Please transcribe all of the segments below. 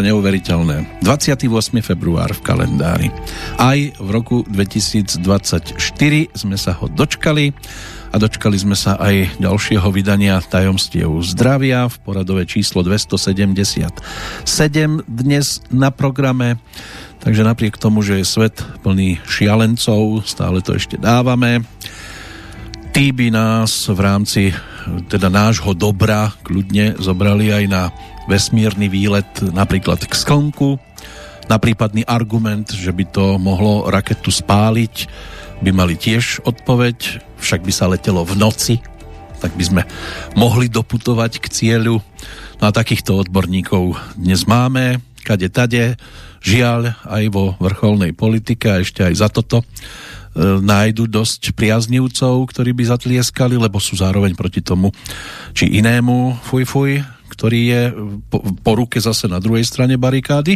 To neuveriteľné. 28. február v kalendári. Aj v roku 2024 sme sa ho dočkali a dočkali sme sa aj ďalšieho vydania Tajomstiev zdravia v poradové číslo 277 dnes na programe. Takže napriek tomu, že je svet plný šialencov, stále to ešte dávame. Tí by nás v rámci teda nášho dobra kľudne zobrali aj na vesmírny výlet napríklad k Slnku, na prípadný argument, že by to mohlo raketu spáliť, by mali tiež odpoveď, však by sa letelo v noci, tak by sme mohli doputovať k cieľu. No a takýchto odborníkov dnes máme, kade tade, žiaľ aj vo vrcholnej politike a ešte aj za toto nájdu dosť priaznivcov, ktorí by zatlieskali, lebo sú zároveň proti tomu či inému fuj fuj, ktorý je po, po ruke zase na druhej strane barikády.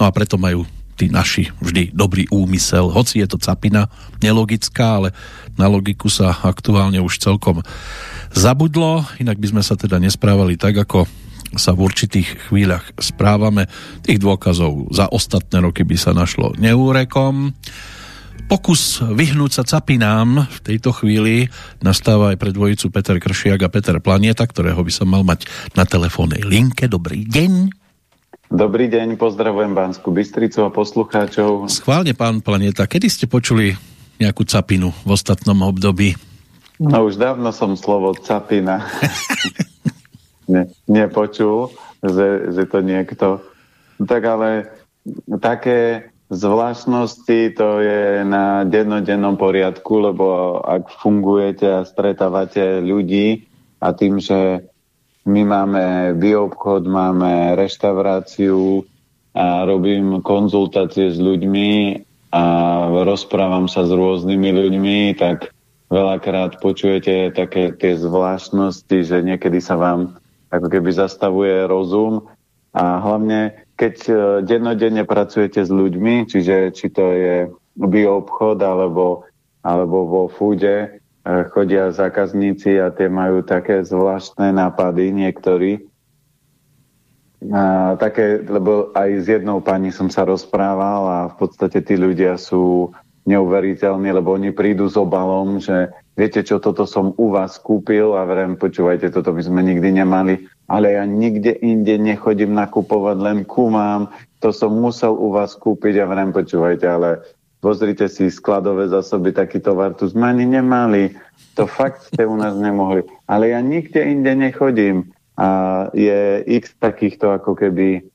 No a preto majú tí naši vždy dobrý úmysel, hoci je to capina nelogická, ale na logiku sa aktuálne už celkom zabudlo, inak by sme sa teda nesprávali tak, ako sa v určitých chvíľach správame. Tých dôkazov za ostatné roky by sa našlo neúrekom. Pokus vyhnúť sa capinám v tejto chvíli nastáva aj pre dvojicu Peter Kršiak a Peter Planieta, ktorého by som mal mať na telefónnej linke. Dobrý deň. Dobrý deň, pozdravujem Banskú Bystricu a poslucháčov. Schválne, pán Planeta, kedy ste počuli nejakú capinu v ostatnom období? No už dávno som slovo capina ne, nepočul, že, že to niekto... Tak ale také zvláštnosti to je na dennodennom poriadku, lebo ak fungujete a stretávate ľudí a tým, že my máme bioobchod, máme reštauráciu a robím konzultácie s ľuďmi a rozprávam sa s rôznymi ľuďmi, tak veľakrát počujete také tie zvláštnosti, že niekedy sa vám ako keby zastavuje rozum. A hlavne keď e, dennodenne pracujete s ľuďmi, čiže či to je bioobchod alebo, alebo vo fúde, E, chodia zákazníci a tie majú také zvláštne nápady niektorí. A také, lebo aj s jednou pani som sa rozprával a v podstate tí ľudia sú neuveriteľní, lebo oni prídu s obalom, že viete čo, toto som u vás kúpil a verím, počúvajte, toto by sme nikdy nemali, ale ja nikde inde nechodím nakupovať, len kúmam, to som musel u vás kúpiť a verím, počúvajte, ale pozrite si skladové zásoby, taký tovar tu sme ani nemali. To fakt ste u nás nemohli. Ale ja nikde inde nechodím. A je x takýchto ako keby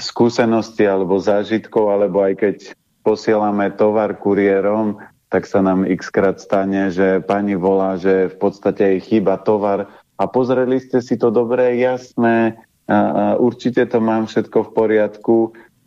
skúseností alebo zážitkov, alebo aj keď posielame tovar kuriérom, tak sa nám x krát stane, že pani volá, že v podstate jej chýba tovar a pozreli ste si to dobre, jasné, a, a určite to mám všetko v poriadku,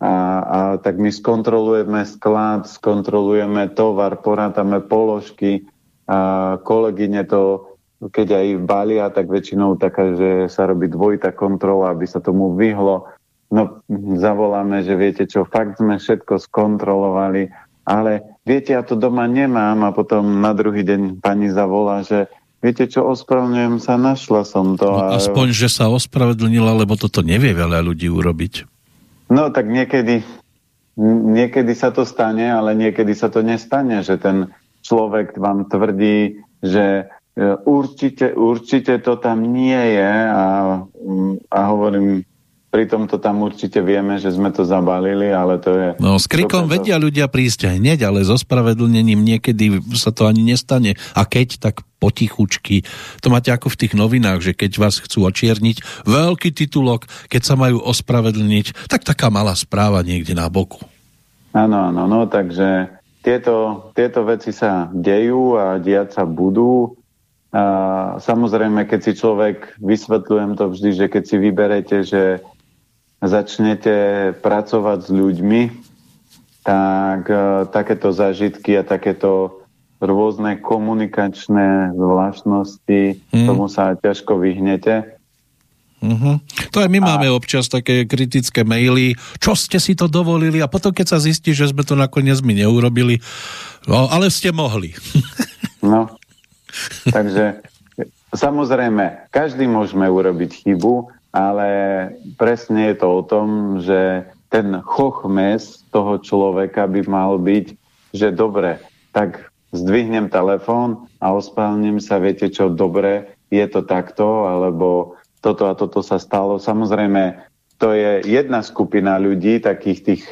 a, a tak my skontrolujeme sklad, skontrolujeme tovar, porátame položky a kolegyne to, keď aj balia, tak väčšinou taká, že sa robí dvojitá kontrola, aby sa tomu vyhlo. No, zavoláme, že viete čo, fakt sme všetko skontrolovali, ale viete, ja to doma nemám a potom na druhý deň pani zavolá, že viete čo, ospravedlňujem sa, našla som to. No, aspoň, že sa ospravedlnila, lebo toto nevie veľa ľudí urobiť. No tak niekedy, niekedy sa to stane, ale niekedy sa to nestane, že ten človek vám tvrdí, že e, určite, určite to tam nie je a, a hovorím, pritom to tam určite vieme, že sme to zabalili, ale to je... No s krikom to... vedia ľudia prísť hneď, ale so spravedlnením niekedy sa to ani nestane. A keď, tak potichučky. To máte ako v tých novinách, že keď vás chcú očierniť, veľký titulok, keď sa majú ospravedlniť, tak taká malá správa niekde na boku. Áno, áno, no, takže tieto, tieto veci sa dejú a diať sa budú. A samozrejme, keď si človek, vysvetľujem to vždy, že keď si vyberete, že začnete pracovať s ľuďmi, tak uh, takéto zážitky a takéto rôzne komunikačné zvláštnosti, hmm. tomu sa ťažko vyhnete. Uh-huh. To aj my a... máme občas také kritické maily, čo ste si to dovolili a potom keď sa zistí, že sme to nakoniec my neurobili, no ale ste mohli. no, takže samozrejme, každý môžeme urobiť chybu, ale presne je to o tom, že ten chochmes toho človeka by mal byť, že dobre, tak zdvihnem telefón a ospálnem sa, viete čo, dobre, je to takto, alebo toto a toto sa stalo. Samozrejme, to je jedna skupina ľudí, takých tých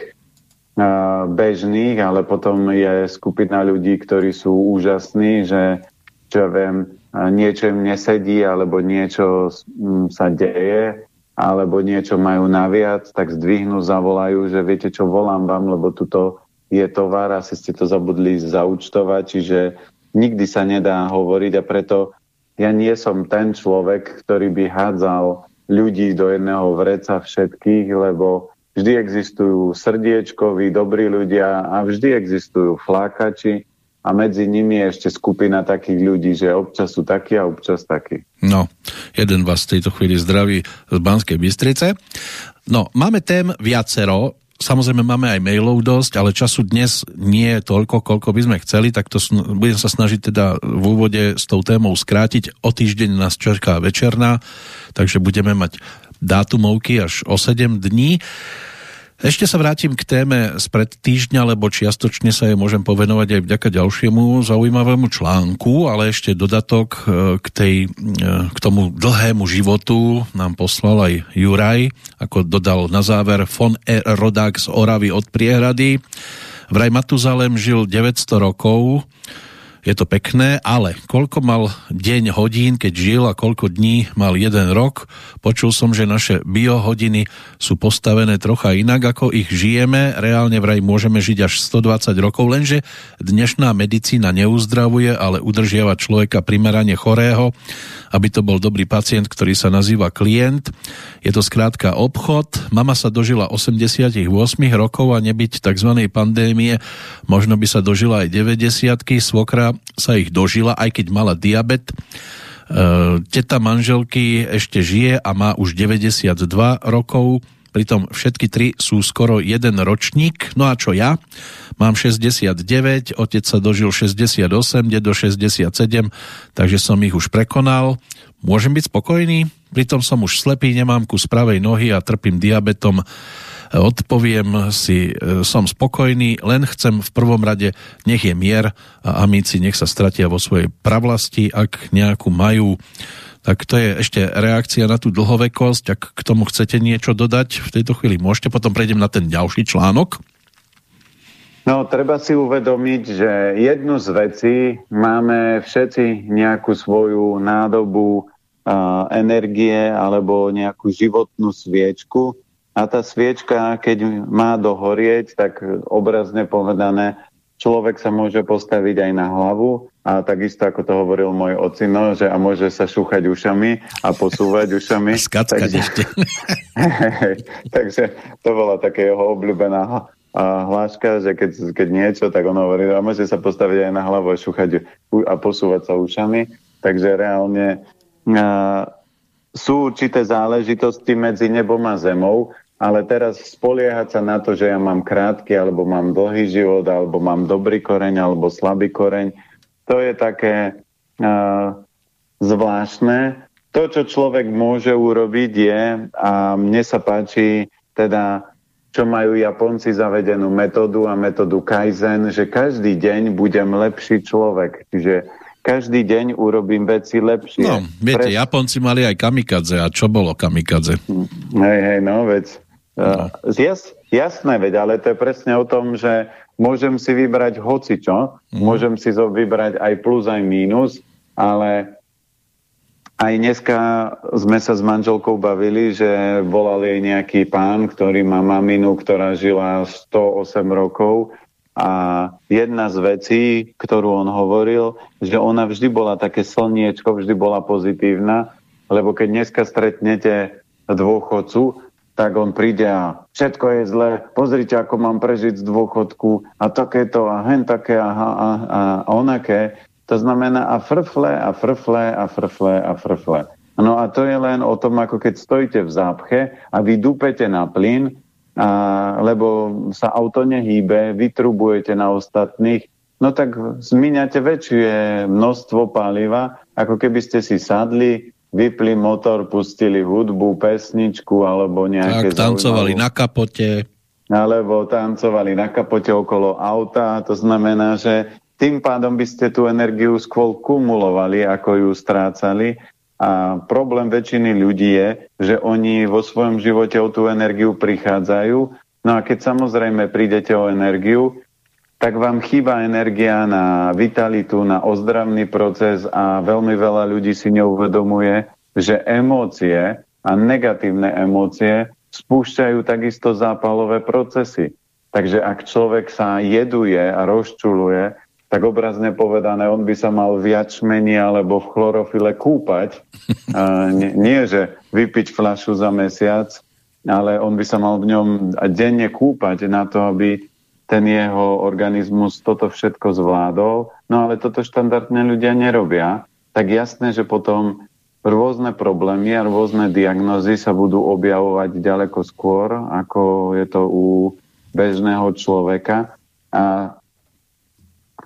bežných, ale potom je skupina ľudí, ktorí sú úžasní, že čo ja viem, niečo im nesedí, alebo niečo sa deje, alebo niečo majú naviac, tak zdvihnú, zavolajú, že viete čo, volám vám, lebo tuto je tovar, asi ste to zabudli zaučtovať, čiže nikdy sa nedá hovoriť a preto ja nie som ten človek, ktorý by hádzal ľudí do jedného vreca všetkých, lebo vždy existujú srdiečkoví, dobrí ľudia a vždy existujú flákači a medzi nimi je ešte skupina takých ľudí, že občas sú takí a občas takí. No, jeden vás v tejto chvíli zdraví z Banskej Bystrice. No, máme tém viacero, samozrejme máme aj mailov dosť, ale času dnes nie je toľko, koľko by sme chceli, tak to budem sa snažiť teda v úvode s tou témou skrátiť. O týždeň nás čaká večerná, takže budeme mať dátumovky až o 7 dní. Ešte sa vrátim k téme spred týždňa, lebo čiastočne sa jej môžem povenovať aj vďaka ďalšiemu zaujímavému článku, ale ešte dodatok e, k, tej, e, k tomu dlhému životu nám poslal aj Juraj, ako dodal na záver von e. Rodák z Oravy od Priehrady. Vraj Matuzalem žil 900 rokov, je to pekné, ale koľko mal deň hodín, keď žil a koľko dní mal jeden rok. Počul som, že naše biohodiny sú postavené trocha inak, ako ich žijeme. Reálne vraj môžeme žiť až 120 rokov, lenže dnešná medicína neuzdravuje, ale udržiava človeka primerane chorého, aby to bol dobrý pacient, ktorý sa nazýva klient. Je to skrátka obchod. Mama sa dožila 88 rokov a nebyť tzv. pandémie, možno by sa dožila aj 90 svokra sa ich dožila, aj keď mala diabet. E, teta manželky ešte žije a má už 92 rokov, pritom všetky tri sú skoro jeden ročník. No a čo ja? Mám 69, otec sa dožil 68, dedo 67, takže som ich už prekonal. Môžem byť spokojný? Pritom som už slepý, nemám kus pravej nohy a trpím diabetom odpoviem si, e, som spokojný, len chcem v prvom rade, nech je mier a amici nech sa stratia vo svojej pravlasti, ak nejakú majú. Tak to je ešte reakcia na tú dlhovekosť. Ak k tomu chcete niečo dodať, v tejto chvíli môžete, potom prejdem na ten ďalší článok. No, treba si uvedomiť, že jednu z vecí máme všetci nejakú svoju nádobu energie alebo nejakú životnú sviečku, a tá sviečka, keď má dohorieť, tak obrazne povedané, človek sa môže postaviť aj na hlavu a takisto, ako to hovoril môj ocino, že a môže sa šúchať ušami a posúvať ušami. Skackať takže, ešte. takže to bola také jeho obľúbená hláška, že keď, keď niečo, tak on hovorí, a môže sa postaviť aj na hlavu a šúchať a posúvať sa ušami. Takže reálne a, sú určité záležitosti medzi nebom a zemou, ale teraz spoliehať sa na to, že ja mám krátky, alebo mám dlhý život, alebo mám dobrý koreň, alebo slabý koreň, to je také uh, zvláštne. To, čo človek môže urobiť je, a mne sa páči teda, čo majú Japonci zavedenú metódu a metódu Kaizen, že každý deň budem lepší človek. Čiže každý deň urobím veci lepšie. No, viete, Pre... Japonci mali aj kamikadze. A čo bolo kamikadze? Hej, hej, no, veď No. Jas, jasné, veď, ale to je presne o tom, že môžem si vybrať hocičo, mm. môžem si zo vybrať aj plus, aj mínus, ale aj dneska sme sa s manželkou bavili, že volal jej nejaký pán, ktorý má maminu, ktorá žila 108 rokov a jedna z vecí, ktorú on hovoril, že ona vždy bola také slniečko, vždy bola pozitívna, lebo keď dneska stretnete dôchodcu, tak on príde a všetko je zlé, pozrite, ako mám prežiť z dôchodku a takéto a hen také a, a, a, a onaké. To znamená a frfle a frfle a frfle a frfle. No a to je len o tom, ako keď stojíte v zápche a vy dúpete na plyn, a, lebo sa auto nehýbe, vytrubujete na ostatných, no tak zmíňate väčšie množstvo paliva, ako keby ste si sadli vypli motor, pustili hudbu, pesničku alebo nejaké... Tak, tancovali zaujímavé... na kapote. Alebo tancovali na kapote okolo auta. To znamená, že tým pádom by ste tú energiu skôr kumulovali, ako ju strácali. A problém väčšiny ľudí je, že oni vo svojom živote o tú energiu prichádzajú. No a keď samozrejme prídete o energiu, tak vám chýba energia na vitalitu, na ozdravný proces a veľmi veľa ľudí si neuvedomuje, že emócie a negatívne emócie spúšťajú takisto zápalové procesy. Takže ak človek sa jeduje a rozčuluje, tak obrazne povedané, on by sa mal v jačmeni alebo v chlorofile kúpať. A nie, nie, že vypiť fľašu za mesiac, ale on by sa mal v ňom denne kúpať na to, aby ten jeho organizmus toto všetko zvládol. No ale toto štandardne ľudia nerobia. Tak jasné, že potom rôzne problémy a rôzne diagnozy sa budú objavovať ďaleko skôr, ako je to u bežného človeka. A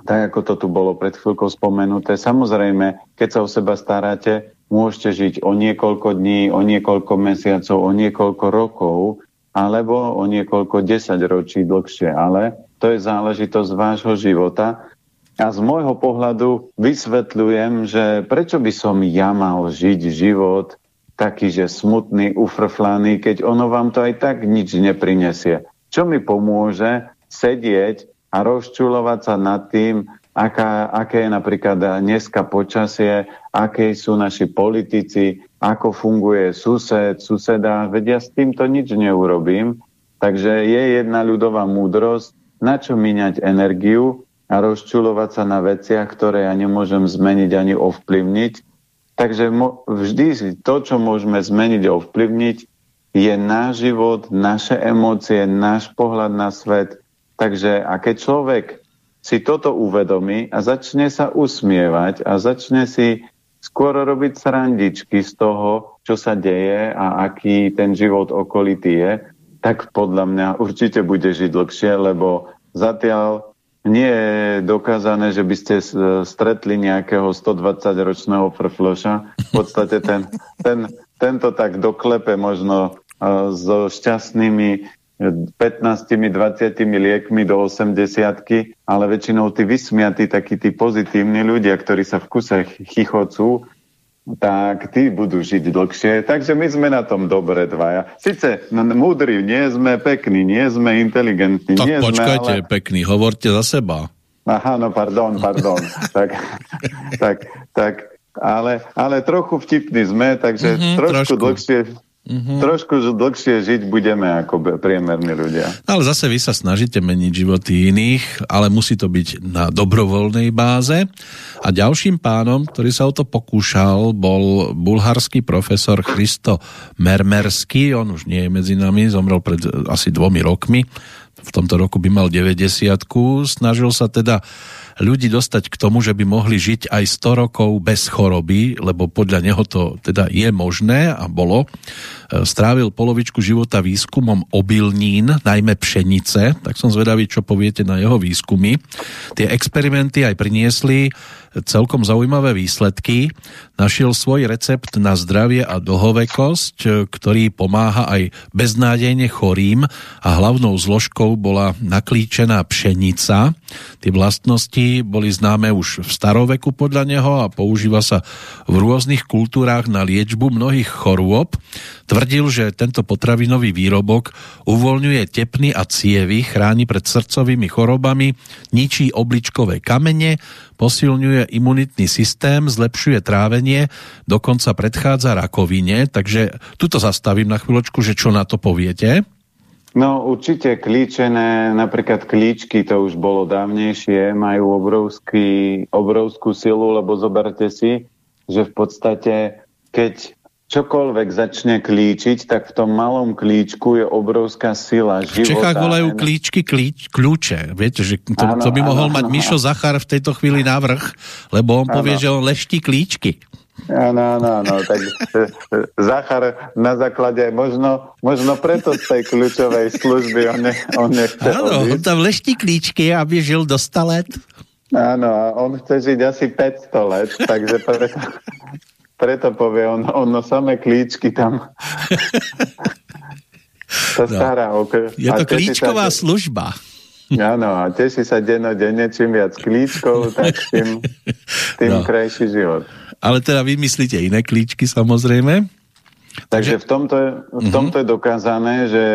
tak ako to tu bolo pred chvíľkou spomenuté, samozrejme, keď sa o seba staráte, môžete žiť o niekoľko dní, o niekoľko mesiacov, o niekoľko rokov, alebo o niekoľko desaťročí dlhšie. Ale to je záležitosť vášho života. A z môjho pohľadu vysvetľujem, že prečo by som ja mal žiť život taký, že smutný, ufrflaný, keď ono vám to aj tak nič neprinesie. Čo mi pomôže sedieť a rozčulovať sa nad tým, aká, aké je napríklad dneska počasie, aké sú naši politici, ako funguje sused, suseda, vedia s týmto nič neurobím. Takže je jedna ľudová múdrosť, na čo míňať energiu a rozčulovať sa na veciach, ktoré ja nemôžem zmeniť ani ovplyvniť. Takže vždy to, čo môžeme zmeniť a ovplyvniť, je náš život, naše emócie, náš pohľad na svet. Takže a keď človek si toto uvedomí a začne sa usmievať a začne si skôr robiť srandičky z toho, čo sa deje a aký ten život okolitý je, tak podľa mňa určite bude žiť dlhšie, lebo zatiaľ nie je dokázané, že by ste stretli nejakého 120-ročného frfloša. V podstate ten, ten, tento tak doklepe možno so šťastnými 15-20 liekmi do 80 ale väčšinou tí vysmiatí, takí tí pozitívni ľudia, ktorí sa v kuse chichocú, tak tí budú žiť dlhšie. Takže my sme na tom dobre dvaja. Sice no, múdri nie sme, pekní nie sme, inteligentní tak nie počkajte, ale... pekní, hovorte za seba. Aha, no pardon, pardon. tak, tak, tak, ale, ale trochu vtipní sme, takže mm-hmm, trošku, trošku dlhšie Mm-hmm. Trošku dlhšie žiť budeme ako priemerní ľudia. Ale zase vy sa snažíte meniť životy iných, ale musí to byť na dobrovoľnej báze. A ďalším pánom, ktorý sa o to pokúšal, bol bulharský profesor Christo Mermerský. On už nie je medzi nami, zomrel pred asi dvomi rokmi. V tomto roku by mal 90 Snažil sa teda ľudí dostať k tomu, že by mohli žiť aj 100 rokov bez choroby, lebo podľa neho to teda je možné a bolo. E, strávil polovičku života výskumom obilnín, najmä pšenice, tak som zvedavý, čo poviete na jeho výskumy. Tie experimenty aj priniesli celkom zaujímavé výsledky. Našiel svoj recept na zdravie a dlhovekosť, ktorý pomáha aj beznádejne chorým a hlavnou zložkou bola naklíčená pšenica. Tie vlastnosti boli známe už v staroveku podľa neho a používa sa v rôznych kultúrách na liečbu mnohých chorôb. Tvrdil, že tento potravinový výrobok uvoľňuje tepny a cievy, chráni pred srdcovými chorobami, ničí obličkové kamene, posilňuje imunitný systém, zlepšuje trávenie, dokonca predchádza rakovine, takže tuto zastavím na chvíľočku, že čo na to poviete? No určite klíčené, napríklad klíčky, to už bolo dávnejšie, majú obrovský, obrovskú silu, lebo zoberte si, že v podstate, keď čokoľvek začne klíčiť, tak v tom malom klíčku je obrovská sila života. V Čechách volajú klíčky klíč, kľúče. Viete, že to, ano, to by mohol ano, mať ano, Mišo Zachar v tejto chvíli návrh, lebo on ano. povie, že on leští klíčky. Áno, áno, áno. Tak Zachar na základe, možno, možno preto z tej kľúčovej služby on, ne, on nechce Áno, on tam leští klíčky, aby žil do 100 let. Áno, a on chce žiť asi 500 let, takže preto, preto povie, ono, ono samé klíčky tam sa no. stará. No. Je to klíčková sa, služba. Áno, a teší sa dennodenne, čím viac klíčkov, tak tým, tým no. krajší život. Ale teda vymyslíte iné klíčky samozrejme. Takže v tomto, v mhm. tomto je dokázané, že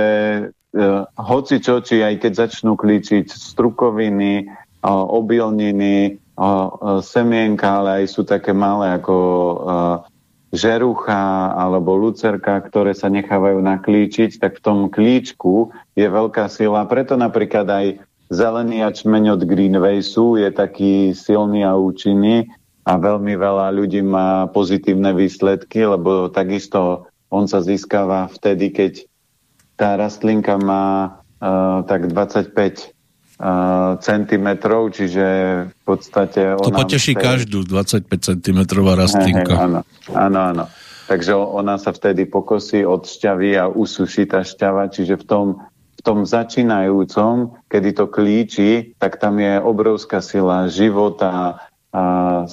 uh, hoci čo, či aj keď začnú klíčiť strukoviny, uh, obilniny, semienka, ale aj sú také malé ako žerucha alebo lucerka, ktoré sa nechávajú naklíčiť, tak v tom klíčku je veľká sila. Preto napríklad aj zelený ačmeň od Greenwaysu je taký silný a účinný a veľmi veľa ľudí má pozitívne výsledky, lebo takisto on sa získava vtedy, keď tá rastlinka má uh, tak 25 cm, čiže v podstate... To poteší vtedy... každú 25 cm rastlinka. Áno, áno, áno. Takže ona sa vtedy pokosí od šťavy a usuší tá šťava, čiže v tom, v tom začínajúcom, kedy to klíči, tak tam je obrovská sila života, a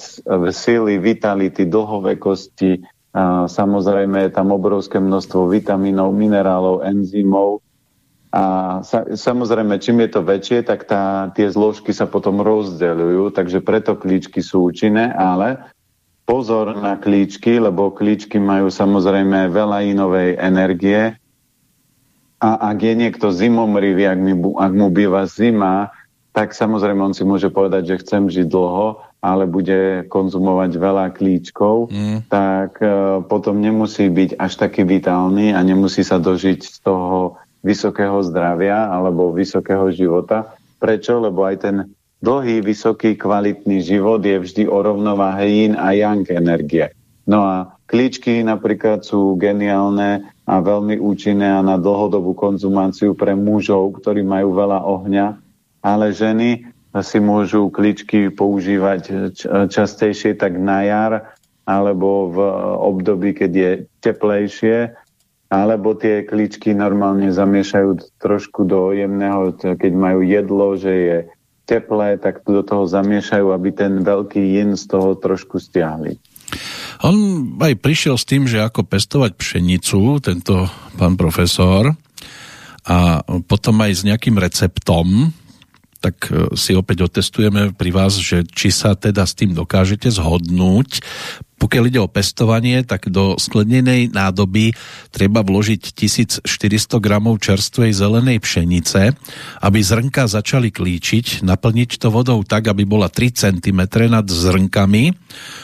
sily, vitality, dlhovekosti, a samozrejme je tam obrovské množstvo vitamínov, minerálov, enzymov, a sa, samozrejme, čím je to väčšie, tak tá, tie zložky sa potom rozdeľujú, takže preto klíčky sú účinné, ale pozor na klíčky, lebo klíčky majú samozrejme veľa inovej energie a ak je niekto zimomrivý, ak, mi, ak mu býva zima, tak samozrejme on si môže povedať, že chcem žiť dlho, ale bude konzumovať veľa klíčkov, mm. tak uh, potom nemusí byť až taký vitálny a nemusí sa dožiť z toho vysokého zdravia alebo vysokého života. Prečo? Lebo aj ten dlhý, vysoký, kvalitný život je vždy o rovnováhe yin a yang energie. No a klíčky napríklad sú geniálne a veľmi účinné a na dlhodobú konzumáciu pre mužov, ktorí majú veľa ohňa, ale ženy si môžu klíčky používať častejšie tak na jar alebo v období, keď je teplejšie alebo tie kličky normálne zamiešajú trošku do jemného, keď majú jedlo, že je teplé, tak do toho zamiešajú, aby ten veľký yin z toho trošku stiahli. On aj prišiel s tým, že ako pestovať pšenicu, tento pán profesor, a potom aj s nejakým receptom, tak e, si opäť otestujeme pri vás, že či sa teda s tým dokážete zhodnúť. Pokiaľ ide o pestovanie, tak do sklenenej nádoby treba vložiť 1400 gramov čerstvej zelenej pšenice, aby zrnka začali klíčiť, naplniť to vodou tak, aby bola 3 cm nad zrnkami.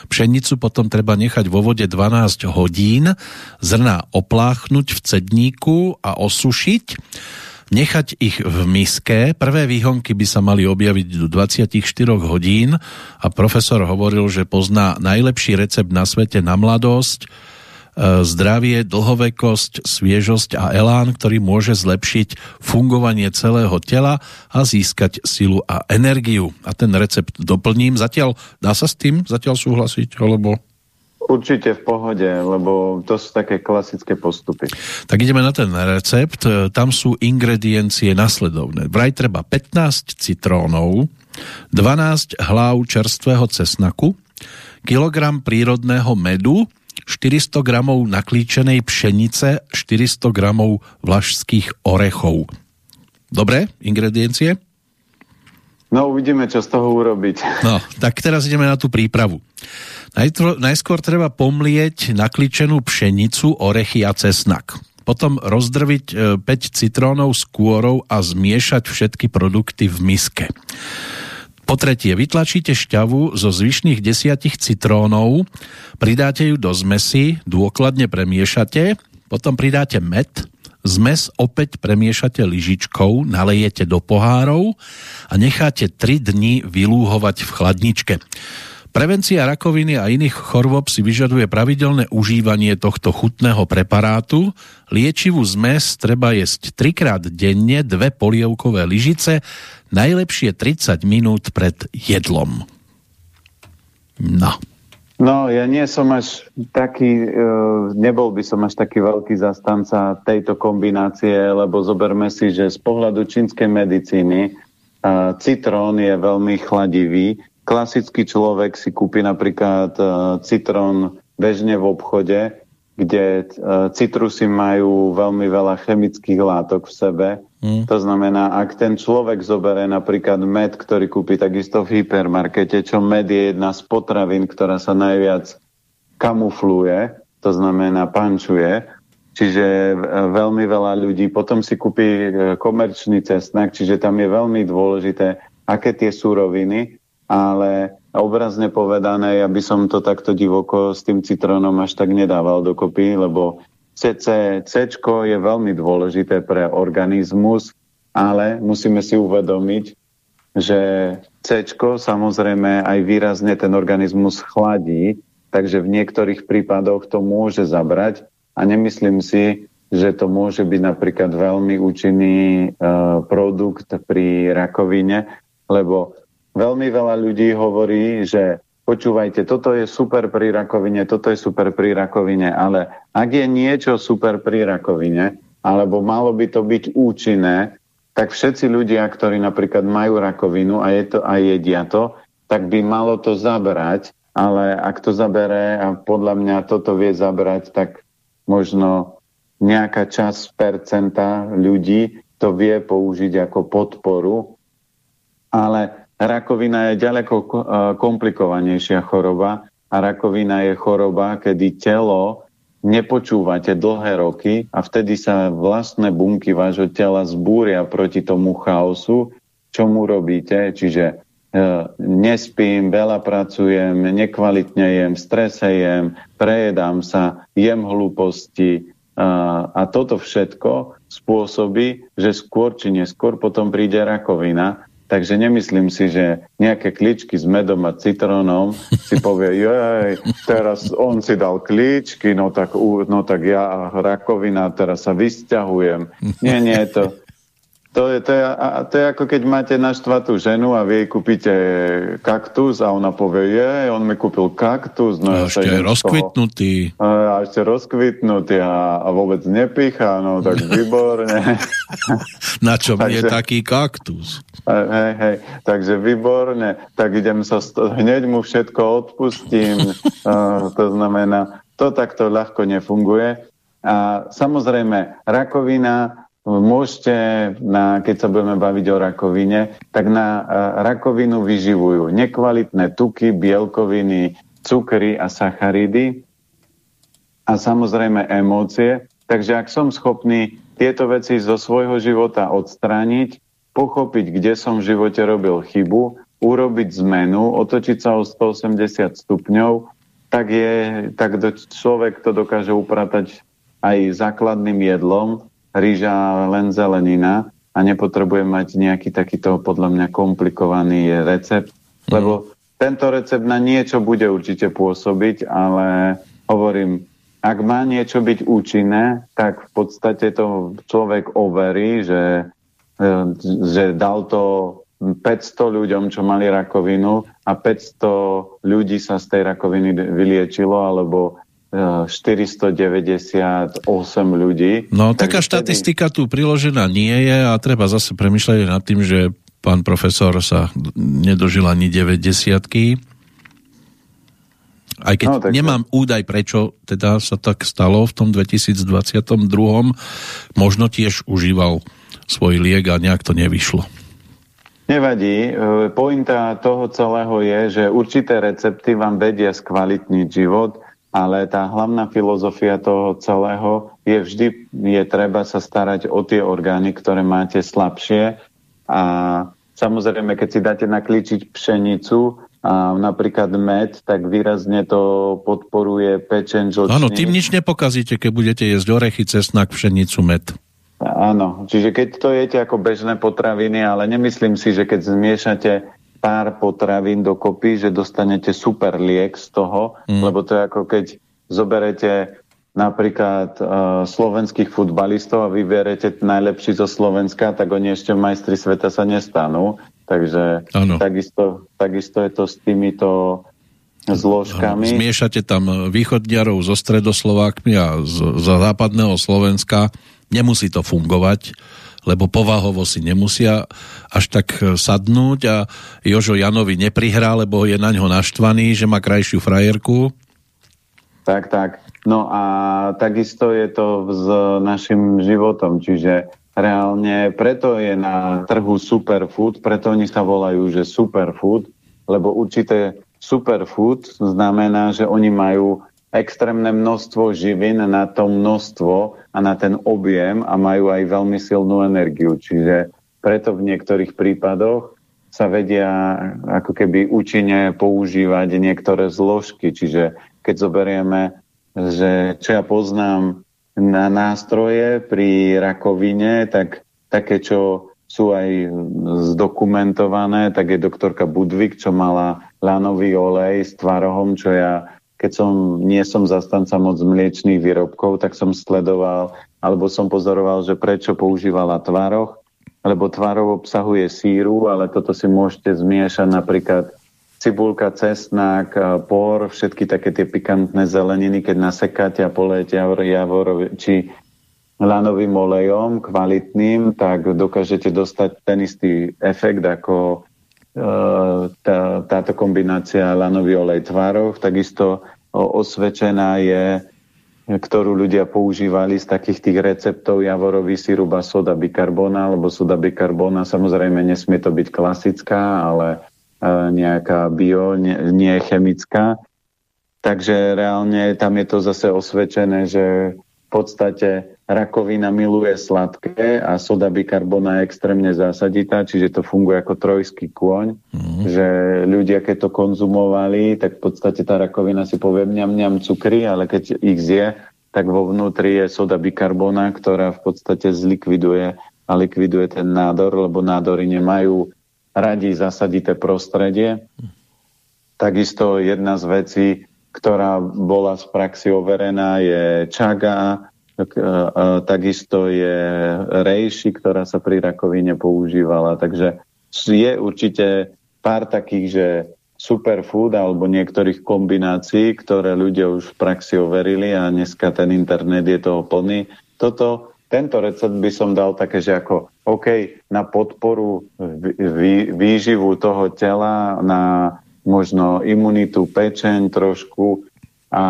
Pšenicu potom treba nechať vo vode 12 hodín, zrná opláchnuť v cedníku a osušiť nechať ich v miske. Prvé výhonky by sa mali objaviť do 24 hodín a profesor hovoril, že pozná najlepší recept na svete na mladosť, e, zdravie, dlhovekosť, sviežosť a elán, ktorý môže zlepšiť fungovanie celého tela a získať silu a energiu. A ten recept doplním. Zatiaľ dá sa s tým zatiaľ súhlasiť, alebo Určite v pohode, lebo to sú také klasické postupy. Tak ideme na ten recept. Tam sú ingrediencie nasledovné. Vraj treba 15 citrónov, 12 hlav čerstvého cesnaku, kilogram prírodného medu, 400 gramov naklíčenej pšenice, 400 gramov vlašských orechov. Dobre, ingrediencie? No uvidíme, čo z toho urobiť. No, tak teraz ideme na tú prípravu. Najskôr treba pomlieť nakličenú pšenicu, orechy a cesnak. Potom rozdrviť 5 e, citrónov s kôrou a zmiešať všetky produkty v miske. Po tretie, vytlačíte šťavu zo zvyšných desiatich citrónov, pridáte ju do zmesi, dôkladne premiešate, potom pridáte med, zmes opäť premiešate lyžičkou, nalejete do pohárov a necháte 3 dni vylúhovať v chladničke. Prevencia rakoviny a iných chorôb si vyžaduje pravidelné užívanie tohto chutného preparátu. Liečivú zmes treba jesť trikrát denne, dve polievkové lyžice, najlepšie 30 minút pred jedlom. No. No, ja nie som až taký, e, nebol by som až taký veľký zastanca tejto kombinácie, lebo zoberme si, že z pohľadu čínskej medicíny citrón je veľmi chladivý, klasický človek si kúpi napríklad uh, citrón bežne v obchode, kde citrusy majú veľmi veľa chemických látok v sebe. Mm. To znamená, ak ten človek zoberie napríklad med, ktorý kúpi takisto v hypermarkete, čo med je jedna z potravín, ktorá sa najviac kamufluje, to znamená pančuje, čiže veľmi veľa ľudí potom si kúpi e, komerčný cestnak, čiže tam je veľmi dôležité, aké tie súroviny, ale obrazne povedané, ja by som to takto divoko s tým citrónom až tak nedával dokopy, lebo CC, C je veľmi dôležité pre organizmus, ale musíme si uvedomiť, že C samozrejme aj výrazne ten organizmus chladí, takže v niektorých prípadoch to môže zabrať a nemyslím si, že to môže byť napríklad veľmi účinný uh, produkt pri rakovine, lebo veľmi veľa ľudí hovorí, že počúvajte, toto je super pri rakovine, toto je super pri rakovine, ale ak je niečo super pri rakovine, alebo malo by to byť účinné, tak všetci ľudia, ktorí napríklad majú rakovinu a, je to, a jedia to, tak by malo to zabrať, ale ak to zabere a podľa mňa toto vie zabrať, tak možno nejaká časť percenta ľudí to vie použiť ako podporu, ale Rakovina je ďaleko e, komplikovanejšia choroba a rakovina je choroba, kedy telo nepočúvate dlhé roky a vtedy sa vlastné bunky vášho tela zbúria proti tomu chaosu, čo mu robíte, čiže e, nespím, veľa pracujem, nekvalitne jem, strese jem, prejedám sa, jem hlúposti a, a toto všetko spôsobí, že skôr či neskôr potom príde rakovina Takže nemyslím si, že nejaké kličky s medom a citrónom si povie, jej, teraz on si dal kličky, no tak, no tak ja rakovina, teraz sa vysťahujem. Nie, nie, to, to je, to, je, to je ako keď máte naštvatú ženu a vy jej kúpite kaktus a ona povie, je, on mi kúpil kaktus. No a ešte je rozkvitnutý. A ešte rozkvitnutý a, a vôbec nepícha, no tak výborne. Na čo mi je taký kaktus? Hej, hej, takže výborne, tak idem sa, hneď mu všetko odpustím. uh, to znamená, to takto ľahko nefunguje. A samozrejme, rakovina Môžete, na, keď sa budeme baviť o rakovine, tak na rakovinu vyživujú nekvalitné tuky, bielkoviny, cukry a sacharidy a samozrejme emócie. Takže ak som schopný tieto veci zo svojho života odstrániť, pochopiť, kde som v živote robil chybu, urobiť zmenu, otočiť sa o 180 stupňov, tak, je, tak do, človek to dokáže upratať aj základným jedlom, rýža len zelenina a nepotrebujem mať nejaký takýto podľa mňa komplikovaný recept, mm. lebo tento recept na niečo bude určite pôsobiť, ale hovorím, ak má niečo byť účinné, tak v podstate to človek overí, že, e, že dal to 500 ľuďom, čo mali rakovinu a 500 ľudí sa z tej rakoviny vyliečilo, alebo 498 ľudí. No, taká štatistika tu priložená nie je a treba zase premyšľať nad tým, že pán profesor sa nedožil ani 90 aj keď no, tak nemám údaj, prečo teda sa tak stalo v tom 2022, možno tiež užíval svoj liek a nejak to nevyšlo. Nevadí. E, pointa toho celého je, že určité recepty vám vedia skvalitniť život ale tá hlavná filozofia toho celého je vždy, je treba sa starať o tie orgány, ktoré máte slabšie a samozrejme, keď si dáte naklíčiť pšenicu a napríklad med, tak výrazne to podporuje pečen, žlčník. Áno, tým nič nepokazíte, keď budete jesť orechy, cesnak, pšenicu, med. Áno, čiže keď to jete ako bežné potraviny, ale nemyslím si, že keď zmiešate pár potravín dokopy, že dostanete super liek z toho, mm. lebo to je ako keď zoberete napríklad uh, slovenských futbalistov a vyberete najlepší zo Slovenska, tak oni ešte majstri sveta sa nestanú. Takže takisto, takisto je to s týmito zložkami. Ano, zmiešate tam východniarov so stredoslovákmi a z, z západného Slovenska. Nemusí to fungovať lebo povahovo si nemusia až tak e, sadnúť a Jožo Janovi neprihrá, lebo je na ňo naštvaný, že má krajšiu frajerku. Tak, tak. No a takisto je to s našim životom, čiže reálne preto je na trhu superfood, preto oni sa volajú, že superfood, lebo určité superfood znamená, že oni majú extrémne množstvo živín na to množstvo a na ten objem a majú aj veľmi silnú energiu. Čiže preto v niektorých prípadoch sa vedia ako keby účinne používať niektoré zložky. Čiže keď zoberieme, že čo ja poznám na nástroje pri rakovine, tak také, čo sú aj zdokumentované, tak je doktorka Budvik, čo mala lanový olej s tvarohom, čo ja, keď som, nie som zastanca moc mliečných výrobkov, tak som sledoval, alebo som pozoroval, že prečo používala tvaroh, lebo tvarov obsahuje síru, ale toto si môžete zmiešať napríklad cibulka, cesnák, por, všetky také tie pikantné zeleniny, keď nasekáte a polejete javor, či lanovým olejom kvalitným, tak dokážete dostať ten istý efekt ako e, tá, táto kombinácia lanový olej tvarov. Takisto osvedčená je ktorú ľudia používali z takých tých receptov javorový sirup a soda bikarbona, lebo soda bikarbona samozrejme nesmie to byť klasická, ale e, nejaká bio, nie, nie chemická. Takže reálne tam je to zase osvedčené, že v podstate rakovina miluje sladké a soda bikarbona je extrémne zásaditá, čiže to funguje ako trojský kôň, mm. že ľudia, keď to konzumovali, tak v podstate tá rakovina si povie mňam, mňam cukry, ale keď ich zje, tak vo vnútri je soda bikarbona, ktorá v podstate zlikviduje a likviduje ten nádor, lebo nádory nemajú radi zasadité prostredie. Takisto jedna z vecí, ktorá bola z praxi overená, je čaga, takisto je rejši, ktorá sa pri rakovine používala. Takže je určite pár takých, že superfood alebo niektorých kombinácií, ktoré ľudia už v praxi overili a dneska ten internet je toho plný. Toto, tento recept by som dal také, že ako OK, na podporu vý, výživu toho tela, na možno imunitu, pečeň trošku, a,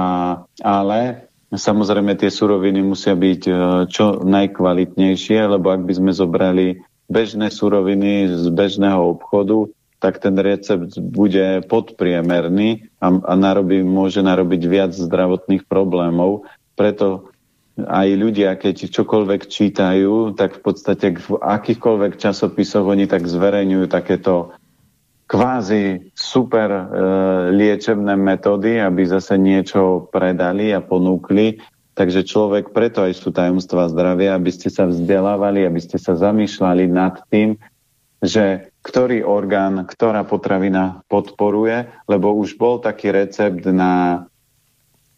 ale Samozrejme, tie suroviny musia byť e, čo najkvalitnejšie, lebo ak by sme zobrali bežné suroviny z bežného obchodu, tak ten recept bude podpriemerný a, a narobí, môže narobiť viac zdravotných problémov. Preto aj ľudia, keď čokoľvek čítajú, tak v podstate v akýchkoľvek časopisoch oni tak zverejňujú takéto kvázi super e, liečebné metódy, aby zase niečo predali a ponúkli. Takže človek, preto aj sú tajomstvá zdravia, aby ste sa vzdelávali, aby ste sa zamýšľali nad tým, že ktorý orgán, ktorá potravina podporuje, lebo už bol taký recept na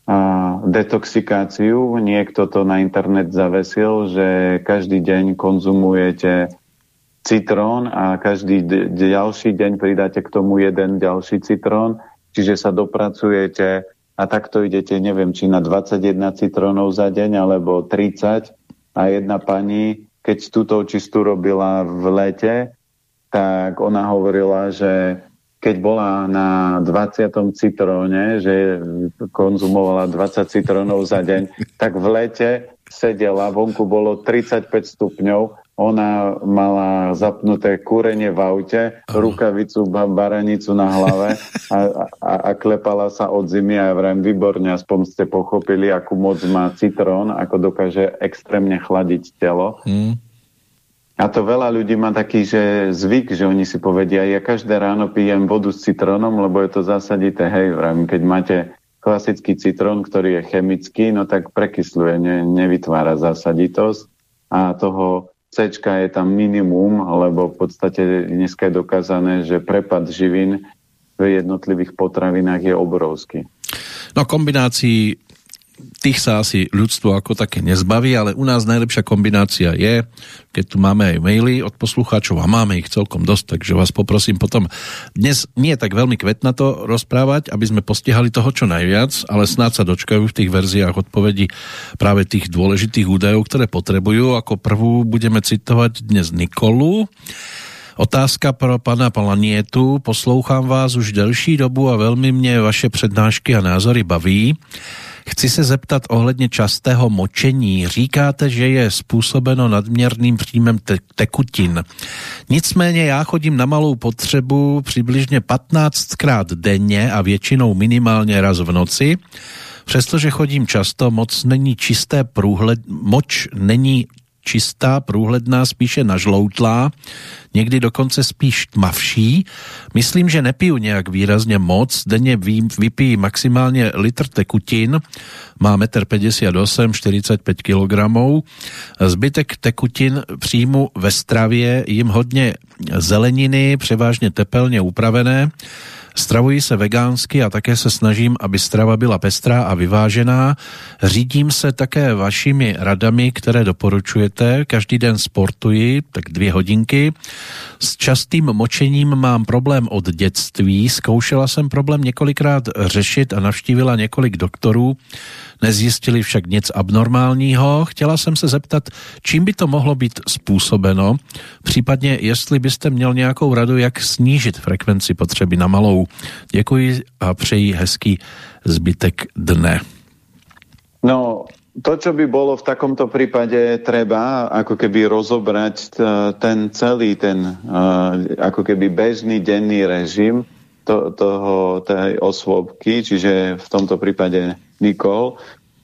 a, detoxikáciu. Niekto to na internet zavesil, že každý deň konzumujete citrón a každý ďalší deň pridáte k tomu jeden ďalší citrón, čiže sa dopracujete a takto idete, neviem, či na 21 citrónov za deň alebo 30 a jedna pani, keď túto čistú robila v lete, tak ona hovorila, že keď bola na 20. citróne, že konzumovala 20 citrónov za deň, tak v lete sedela, vonku bolo 35 stupňov ona mala zapnuté kúrenie v aute, Aha. rukavicu, baranicu na hlave a, a, a klepala sa od zimy a ja vrajím, výborne, aspoň ste pochopili, akú moc má citrón, ako dokáže extrémne chladiť telo. Hmm. A to veľa ľudí má taký, že zvyk, že oni si povedia, ja každé ráno pijem vodu s citrónom, lebo je to zasadité, hej, vrajím, keď máte klasický citrón, ktorý je chemický, no tak prekysluje, ne, nevytvára zasaditosť a toho C je tam minimum, lebo v podstate dneska je dokázané, že prepad živín v jednotlivých potravinách je obrovský. No kombinácií tých sa asi ľudstvo ako také nezbaví, ale u nás najlepšia kombinácia je, keď tu máme aj maily od poslucháčov a máme ich celkom dosť, takže vás poprosím potom dnes nie je tak veľmi kvetnato rozprávať, aby sme postihali toho čo najviac, ale snáď sa dočkajú v tých verziách odpovedí práve tých dôležitých údajov, ktoré potrebujú. Ako prvú budeme citovať dnes Nikolu. Otázka pro pana Palanietu. Poslouchám vás už delší dobu a velmi mě vaše přednášky a názory baví. Chci se zeptat ohledně častého močení. Říkáte, že je způsobeno nadměrným příjmem te- tekutin. Nicméně já chodím na malou potřebu přibližně 15krát denně a většinou minimálně raz v noci. Přestože chodím často, moc není čisté průhled, moč není čistá, průhledná, spíše nažloutlá, někdy dokonce spíš tmavší. Myslím, že nepiju nějak výrazně moc, denně vypijí maximálně litr tekutin, má 1,58 m, 45 kg. Zbytek tekutin přijmu ve stravě, jim hodně zeleniny, převážně tepelně upravené, Stravuji se vegánsky a také se snažím, aby strava byla pestrá a vyvážená. Řídím se také vašimi radami, které doporučujete. Každý den sportuji, tak dvě hodinky. S častým močením mám problém od dětství. Zkoušela jsem problém několikrát řešit a navštívila několik doktorů. Nezjistili však nic abnormálního. Chtěla jsem se zeptat, čím by to mohlo být způsobeno, případně jestli byste měl nějakou radu, jak snížit frekvenci potřeby na malou. Děkuji a přeji hezký zbytek dne. No, to, čo by bolo v takomto prípade treba, ako keby rozobrať ten celý, ten ako keby bežný denný režim to, toho, tej osôbky, čiže v tomto prípade Nikol,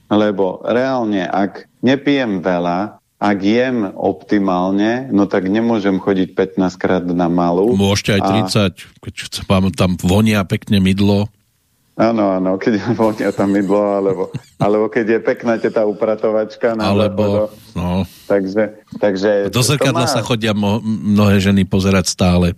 lebo reálne, ak nepijem veľa, ak jem optimálne, no tak nemôžem chodiť 15 krát na malú. Môžete aj 30, keď vám tam vonia pekne mydlo. Áno, áno, keď vonia tam mydlo, alebo, alebo keď je pekná tá upratovačka. Na alebo, no. Takže, takže... Do zrkadla má... sa chodia mnohé ženy pozerať stále.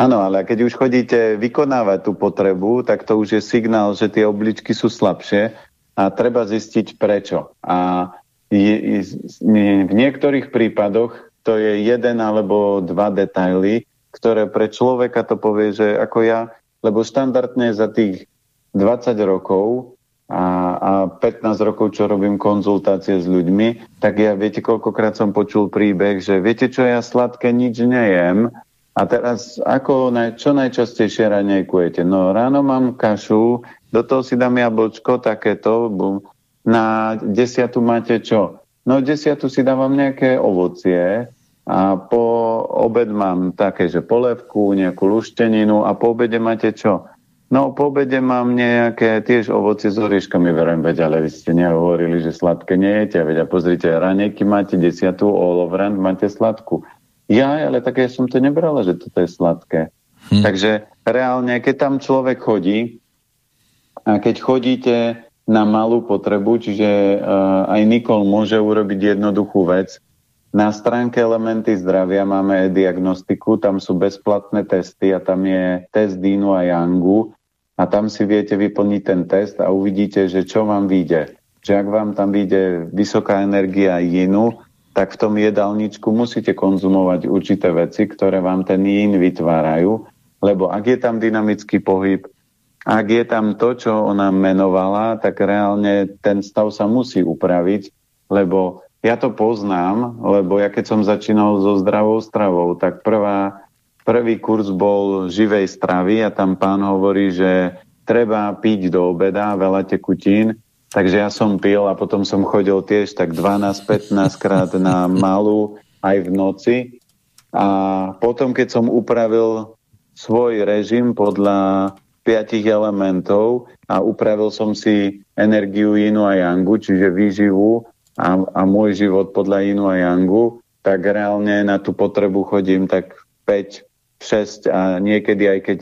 Áno, ale keď už chodíte vykonávať tú potrebu, tak to už je signál, že tie obličky sú slabšie a treba zistiť prečo. A je, v niektorých prípadoch to je jeden alebo dva detaily, ktoré pre človeka to povie, že ako ja, lebo štandardne za tých 20 rokov a, a 15 rokov, čo robím konzultácie s ľuďmi, tak ja viete, koľkokrát som počul príbeh, že viete čo, ja sladké nič nejem, a teraz, ako naj, čo najčastejšie ranejkujete? No ráno mám kašu, do toho si dám jablčko, takéto, bum. na desiatu máte čo? No desiatu si dávam nejaké ovocie a po obed mám také, že polevku, nejakú lušteninu a po obede máte čo? No po obede mám nejaké tiež ovocie s orieškami, verím, veď, ale vy ste nehovorili, že sladké nejete. Veď a pozrite, ranejky máte desiatu, olovrand máte sladkú. Ja, ale tak ja som to nebrala, že toto je sladké. Hm. Takže reálne, keď tam človek chodí a keď chodíte na malú potrebu, čiže uh, aj Nikol môže urobiť jednoduchú vec. Na stránke Elementy zdravia máme diagnostiku, tam sú bezplatné testy a tam je test Dínu a Yangu a tam si viete vyplniť ten test a uvidíte, že čo vám vyjde. Že ak vám tam vyjde vysoká energia Jinu, tak v tom jedálničku musíte konzumovať určité veci, ktoré vám ten jín vytvárajú, lebo ak je tam dynamický pohyb, ak je tam to, čo ona menovala, tak reálne ten stav sa musí upraviť, lebo ja to poznám, lebo ja keď som začínal so zdravou stravou, tak prvá, prvý kurz bol živej stravy a tam pán hovorí, že treba piť do obeda veľa tekutín, Takže ja som pil a potom som chodil tiež tak 12-15 krát na malú aj v noci. A potom, keď som upravil svoj režim podľa piatich elementov a upravil som si energiu Inu a Yangu, čiže výživu a, a môj život podľa Inu a Yangu, tak reálne na tú potrebu chodím tak 5, 6 a niekedy aj keď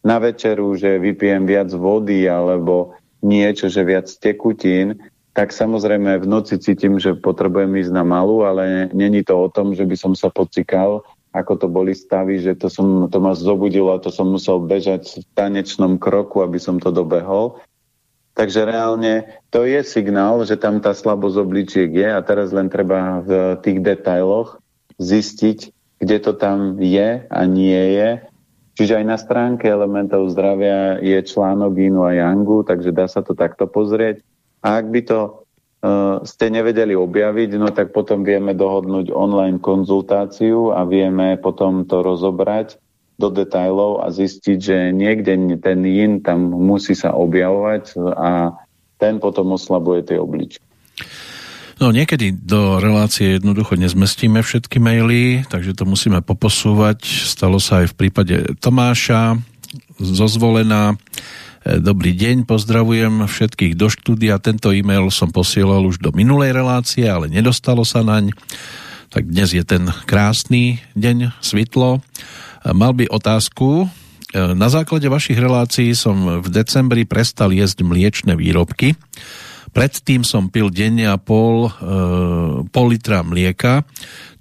na večeru, že vypijem viac vody alebo niečo, že viac tekutín, tak samozrejme v noci cítim, že potrebujem ísť na malú, ale není to o tom, že by som sa pocikal, ako to boli stavy, že to, som, to ma zobudilo a to som musel bežať v tanečnom kroku, aby som to dobehol. Takže reálne to je signál, že tam tá slabosť obličiek je a teraz len treba v tých detailoch zistiť, kde to tam je a nie je Čiže aj na stránke elementov zdravia je článok Inu a Yangu, takže dá sa to takto pozrieť. A ak by to uh, ste nevedeli objaviť, no tak potom vieme dohodnúť online konzultáciu a vieme potom to rozobrať do detajlov a zistiť, že niekde ten yin tam musí sa objavovať a ten potom oslabuje tie obličky. No niekedy do relácie jednoducho nezmestíme všetky maily, takže to musíme poposúvať. Stalo sa aj v prípade Tomáša zozvolená. E, dobrý deň, pozdravujem všetkých do štúdia. Tento e-mail som posielal už do minulej relácie, ale nedostalo sa naň. Tak dnes je ten krásny deň, svitlo. E, mal by otázku. E, na základe vašich relácií som v decembri prestal jesť mliečne výrobky Predtým som pil denne a pol, e, pol litra mlieka.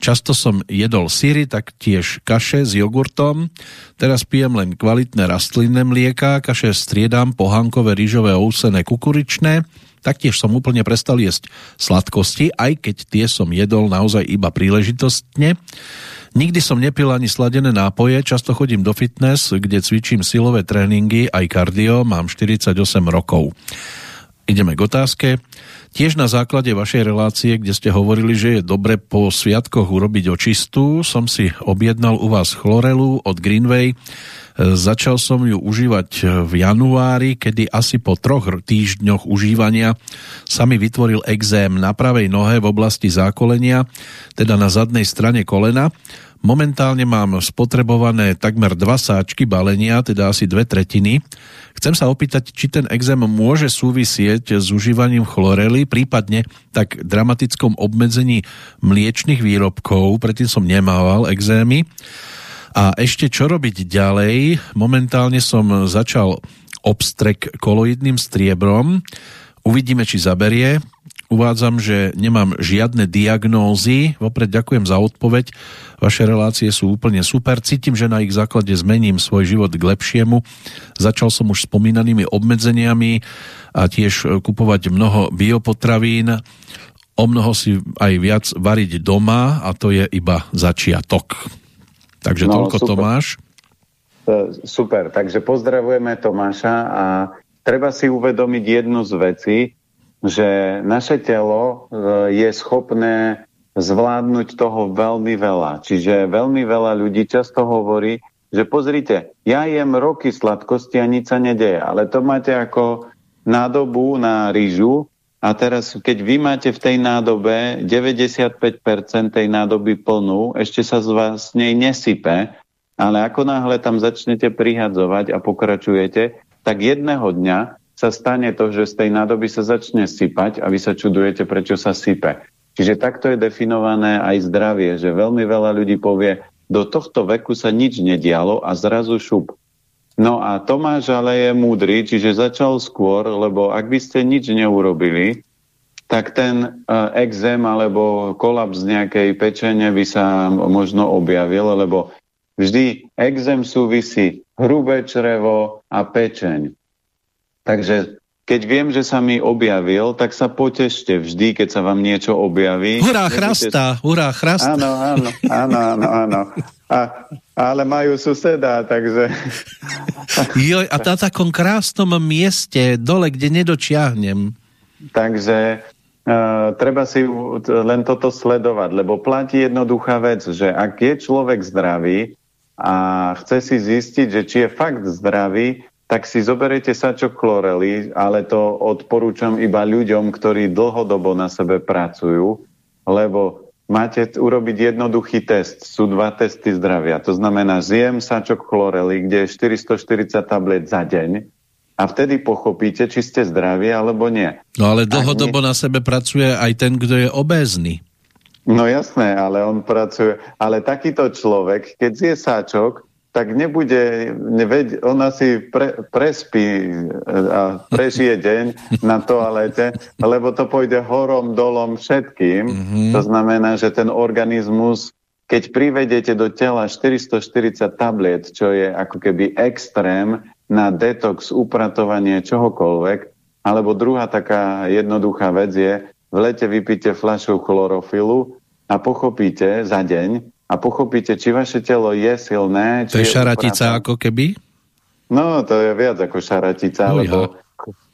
Často som jedol syry, tak tiež kaše s jogurtom. Teraz pijem len kvalitné rastlinné mlieka, kaše striedam, pohankové, rýžové, ousené, kukuričné. Taktiež som úplne prestal jesť sladkosti, aj keď tie som jedol naozaj iba príležitostne. Nikdy som nepil ani sladené nápoje, často chodím do fitness, kde cvičím silové tréningy, aj kardio, mám 48 rokov. Ideme k otázke. Tiež na základe vašej relácie, kde ste hovorili, že je dobre po sviatkoch urobiť očistú, som si objednal u vás chlorelu od Greenway. Začal som ju užívať v januári, kedy asi po troch týždňoch užívania sa mi vytvoril exém na pravej nohe v oblasti zákolenia, teda na zadnej strane kolena. Momentálne mám spotrebované takmer dva sáčky balenia, teda asi dve tretiny. Chcem sa opýtať, či ten exém môže súvisieť s užívaním chlorely, prípadne tak dramatickom obmedzení mliečných výrobkov, predtým som nemával exémy. A ešte čo robiť ďalej? Momentálne som začal obstrek koloidným striebrom. Uvidíme, či zaberie. Uvádzam, že nemám žiadne diagnózy. Vopred ďakujem za odpoveď. Vaše relácie sú úplne super. Cítim, že na ich základe zmením svoj život k lepšiemu. Začal som už spomínanými obmedzeniami a tiež kupovať mnoho biopotravín. O mnoho si aj viac variť doma a to je iba začiatok. Takže no, toľko super. Tomáš. Super, takže pozdravujeme Tomáša a treba si uvedomiť jednu z vecí, že naše telo e, je schopné zvládnuť toho veľmi veľa. Čiže veľmi veľa ľudí často hovorí, že pozrite, ja jem roky sladkosti a nič sa nedeje, ale to máte ako nádobu na rýžu a teraz, keď vy máte v tej nádobe 95% tej nádoby plnú, ešte sa z vás nej nesype, ale ako náhle tam začnete prihadzovať a pokračujete, tak jedného dňa sa stane to, že z tej nádoby sa začne sypať a vy sa čudujete, prečo sa sype. Čiže takto je definované aj zdravie, že veľmi veľa ľudí povie, do tohto veku sa nič nedialo a zrazu šup. No a Tomáš ale je múdry, čiže začal skôr, lebo ak by ste nič neurobili, tak ten uh, exém alebo kolaps nejakej pečene by sa možno objavil, lebo vždy exém súvisí hrubé črevo a pečeň. Takže keď viem, že sa mi objavil, tak sa potešte vždy, keď sa vám niečo objaví. Hurá, chrasta, hurá, chrasta. Áno, áno, áno, áno, áno. A, ale majú suseda, takže... Joj, a na takom krásnom mieste, dole, kde nedočiahnem. Takže uh, treba si len toto sledovať, lebo platí jednoduchá vec, že ak je človek zdravý a chce si zistiť, že či je fakt zdravý, tak si zoberiete sačok chlorely, ale to odporúčam iba ľuďom, ktorí dlhodobo na sebe pracujú, lebo máte urobiť jednoduchý test. Sú dva testy zdravia. To znamená, zjem sačok chlorely, kde je 440 tablet za deň a vtedy pochopíte, či ste zdraví alebo nie. No ale dlhodobo nie... na sebe pracuje aj ten, kto je obézny. No jasné, ale on pracuje. Ale takýto človek, keď zje sáčok, tak nebude, neveď, ona si pre, prespí e, a prežije deň na toalete, lebo to pôjde horom, dolom všetkým. Mm-hmm. To znamená, že ten organizmus, keď privedete do tela 440 tabliet, čo je ako keby extrém na detox, upratovanie čohokoľvek, alebo druhá taká jednoduchá vec je, v lete vypíte fľašu chlorofilu a pochopíte za deň, a pochopíte, či vaše telo je silné. Či to je, je šaratica upravené. ako keby? No, to je viac ako šaratica, Ujha. lebo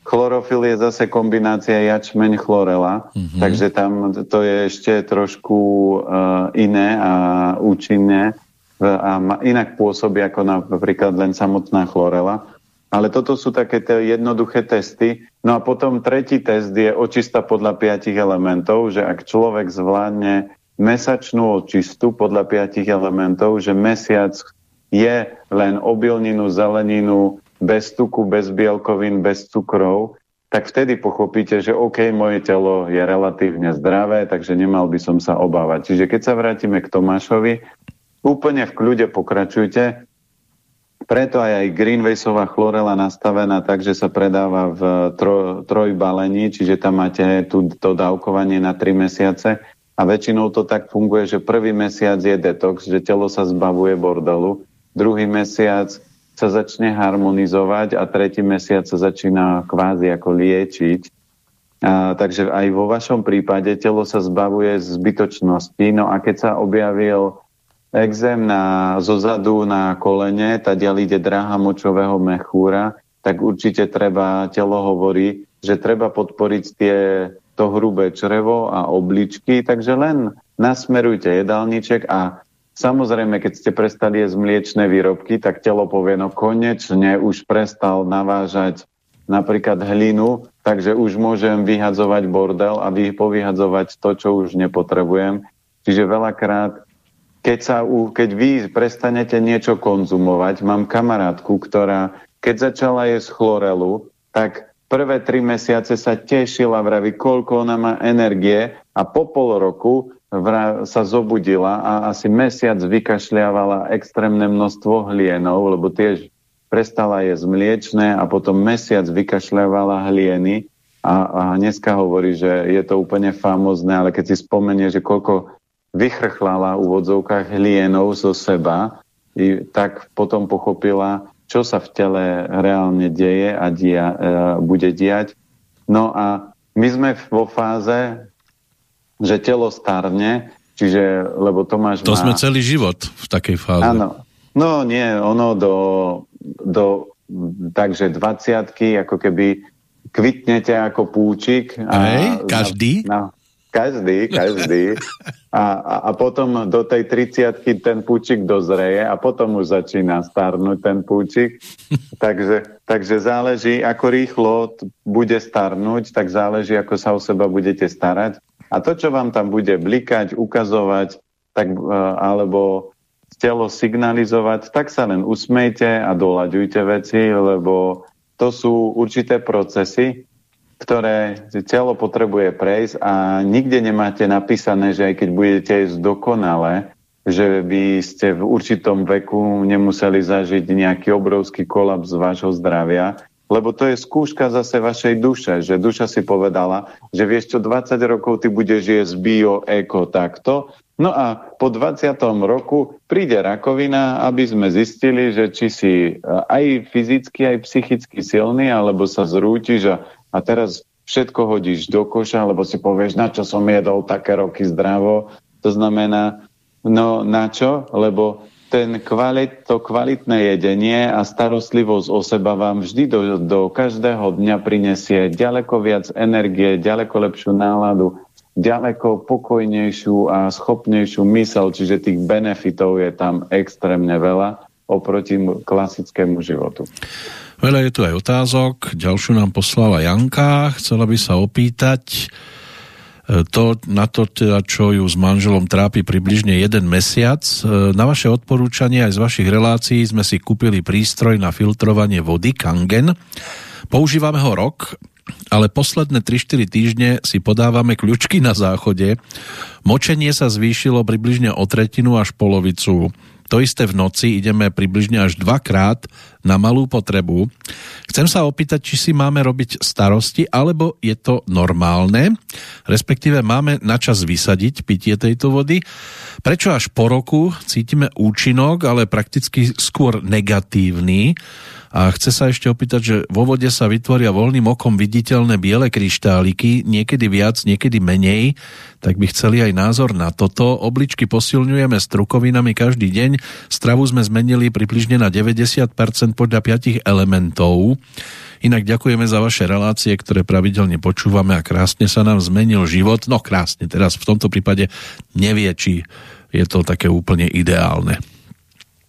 chlorofil je zase kombinácia jačmeň chlorela, mm-hmm. takže tam to je ešte trošku uh, iné a účinné a inak pôsobí ako napríklad len samotná chlorela. ale toto sú také tie jednoduché testy. No a potom tretí test je očista podľa piatich elementov, že ak človek zvládne mesačnú očistu podľa piatich elementov, že mesiac je len obilninu, zeleninu, bez tuku, bez bielkovín, bez cukrov, tak vtedy pochopíte, že OK, moje telo je relatívne zdravé, takže nemal by som sa obávať. Čiže keď sa vrátime k Tomášovi, úplne v kľude pokračujte, preto aj aj Greenwaysová chlorela nastavená tak, že sa predáva v tro, trojbalení, čiže tam máte tú, to dávkovanie na 3 mesiace a väčšinou to tak funguje, že prvý mesiac je detox, že telo sa zbavuje bordelu, druhý mesiac sa začne harmonizovať a tretí mesiac sa začína kvázi ako liečiť. A, takže aj vo vašom prípade telo sa zbavuje zbytočnosti. No a keď sa objavil exém na, zozadu na kolene, tá ide dráha močového mechúra, tak určite treba, telo hovorí, že treba podporiť tie, to hrubé črevo a obličky, takže len nasmerujte jedálniček a samozrejme, keď ste prestali jesť mliečne výrobky, tak telo povie, no konečne už prestal navážať napríklad hlinu, takže už môžem vyhadzovať bordel a povyhadzovať to, čo už nepotrebujem. Čiže veľakrát keď, sa, keď vy prestanete niečo konzumovať, mám kamarátku, ktorá keď začala jesť chlorelu, tak prvé tri mesiace sa tešila, vraví, koľko ona má energie a po pol roku sa zobudila a asi mesiac vykašľavala extrémne množstvo hlienov, lebo tiež prestala jesť mliečne a potom mesiac vykašľavala hlieny a, a dneska hovorí, že je to úplne famozné, ale keď si spomenie, že koľko vychrchlala v úvodzovkách hlienov zo seba, tak potom pochopila, čo sa v tele reálne deje a dia, e, bude diať. No a my sme vo fáze, že telo starne, čiže, lebo Tomáš To má... sme celý život v takej fáze. Áno. No nie, ono do, do takže 20 ako keby kvitnete ako púčik. A Hej, každý? Na, každý, každý. A, a, a potom do tej 30 ten púčik dozreje a potom už začína starnúť ten púčik. takže, takže záleží, ako rýchlo bude starnúť, tak záleží, ako sa o seba budete starať. A to, čo vám tam bude blikať, ukazovať, tak, e, alebo telo signalizovať, tak sa len usmejte a doľaďujte veci, lebo to sú určité procesy, ktoré telo potrebuje prejsť a nikde nemáte napísané, že aj keď budete jesť dokonale, že by ste v určitom veku nemuseli zažiť nejaký obrovský kolaps vášho zdravia, lebo to je skúška zase vašej duše, že duša si povedala, že vieš čo, 20 rokov ty budeš jesť bio, eko, takto, no a po 20. roku príde rakovina, aby sme zistili, že či si eh, aj fyzicky, aj psychicky silný, alebo sa zrútiš a a teraz všetko hodíš do koša, lebo si povieš, na čo som jedol také roky zdravo. To znamená, no na čo? Lebo ten kvalit, to kvalitné jedenie a starostlivosť o seba vám vždy do, do každého dňa prinesie ďaleko viac energie, ďaleko lepšiu náladu, ďaleko pokojnejšiu a schopnejšiu mysel, čiže tých benefitov je tam extrémne veľa oproti klasickému životu. Veľa je tu aj otázok. Ďalšiu nám poslala Janka. Chcela by sa opýtať e, to, na to, teda, čo ju s manželom trápi približne jeden mesiac. E, na vaše odporúčanie aj z vašich relácií sme si kúpili prístroj na filtrovanie vody Kangen. Používame ho rok, ale posledné 3-4 týždne si podávame kľúčky na záchode. Močenie sa zvýšilo približne o tretinu až polovicu to isté v noci ideme približne až dvakrát na malú potrebu. Chcem sa opýtať, či si máme robiť starosti, alebo je to normálne, respektíve máme na čas vysadiť pitie tejto vody. Prečo až po roku cítime účinok, ale prakticky skôr negatívny? A chce sa ešte opýtať, že vo vode sa vytvoria voľným okom viditeľné biele kryštáliky, niekedy viac, niekedy menej, tak by chceli aj názor na toto. Obličky posilňujeme strukovinami každý deň, stravu sme zmenili približne na 90% podľa 5 elementov. Inak ďakujeme za vaše relácie, ktoré pravidelne počúvame a krásne sa nám zmenil život. No krásne, teraz v tomto prípade nevie, či je to také úplne ideálne.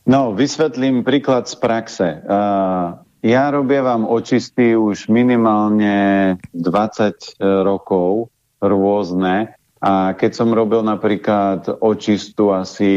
No, vysvetlím príklad z praxe. Uh, ja robievam očisty už minimálne 20 rokov rôzne a keď som robil napríklad očistu asi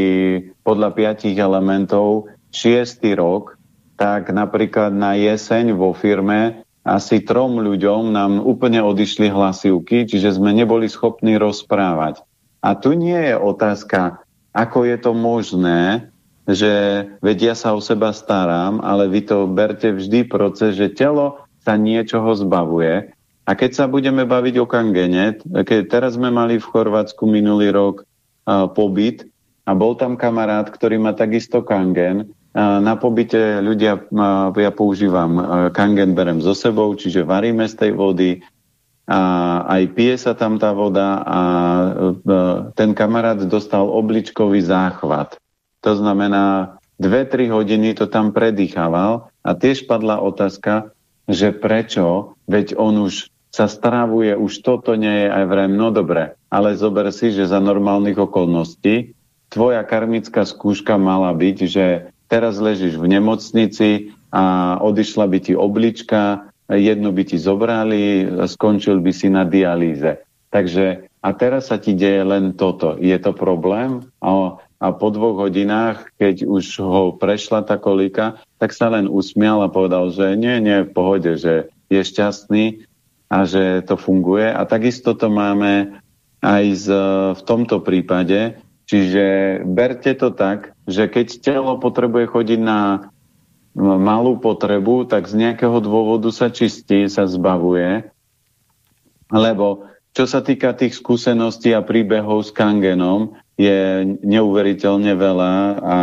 podľa piatich elementov šiestý rok, tak napríklad na jeseň vo firme asi trom ľuďom nám úplne odišli hlasivky, čiže sme neboli schopní rozprávať. A tu nie je otázka, ako je to možné, že vedia sa o seba starám, ale vy to berte vždy proces, že telo sa niečoho zbavuje. A keď sa budeme baviť o kangene, keď teraz sme mali v Chorvátsku minulý rok a, pobyt a bol tam kamarát, ktorý má takisto kangen, a na pobyte ľudia, ja používam kangen, berem so sebou, čiže varíme z tej vody, a aj pije sa tam tá voda a ten kamarát dostal obličkový záchvat. To znamená, 2-3 hodiny to tam predýchával a tiež padla otázka, že prečo, veď on už sa stravuje, už toto nie je aj vrem, no dobre, ale zober si, že za normálnych okolností tvoja karmická skúška mala byť, že teraz ležíš v nemocnici a odišla by ti oblička, jednu by ti zobrali, skončil by si na dialýze. Takže a teraz sa ti deje len toto. Je to problém? A a po dvoch hodinách, keď už ho prešla tá kolika, tak sa len usmial a povedal, že nie, nie, v pohode, že je šťastný a že to funguje. A takisto to máme aj z, v tomto prípade. Čiže berte to tak, že keď telo potrebuje chodiť na malú potrebu, tak z nejakého dôvodu sa čistí, sa zbavuje. Lebo čo sa týka tých skúseností a príbehov s kangenom, je neuveriteľne veľa a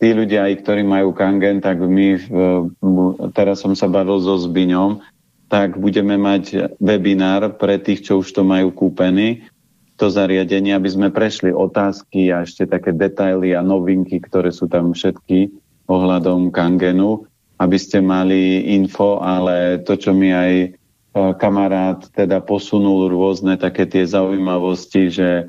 tí ľudia, aj ktorí majú kangen, tak my, teraz som sa bavil so Zbiňom, tak budeme mať webinár pre tých, čo už to majú kúpený, to zariadenie, aby sme prešli otázky a ešte také detaily a novinky, ktoré sú tam všetky ohľadom kangenu, aby ste mali info, ale to, čo mi aj kamarát teda posunul rôzne také tie zaujímavosti, že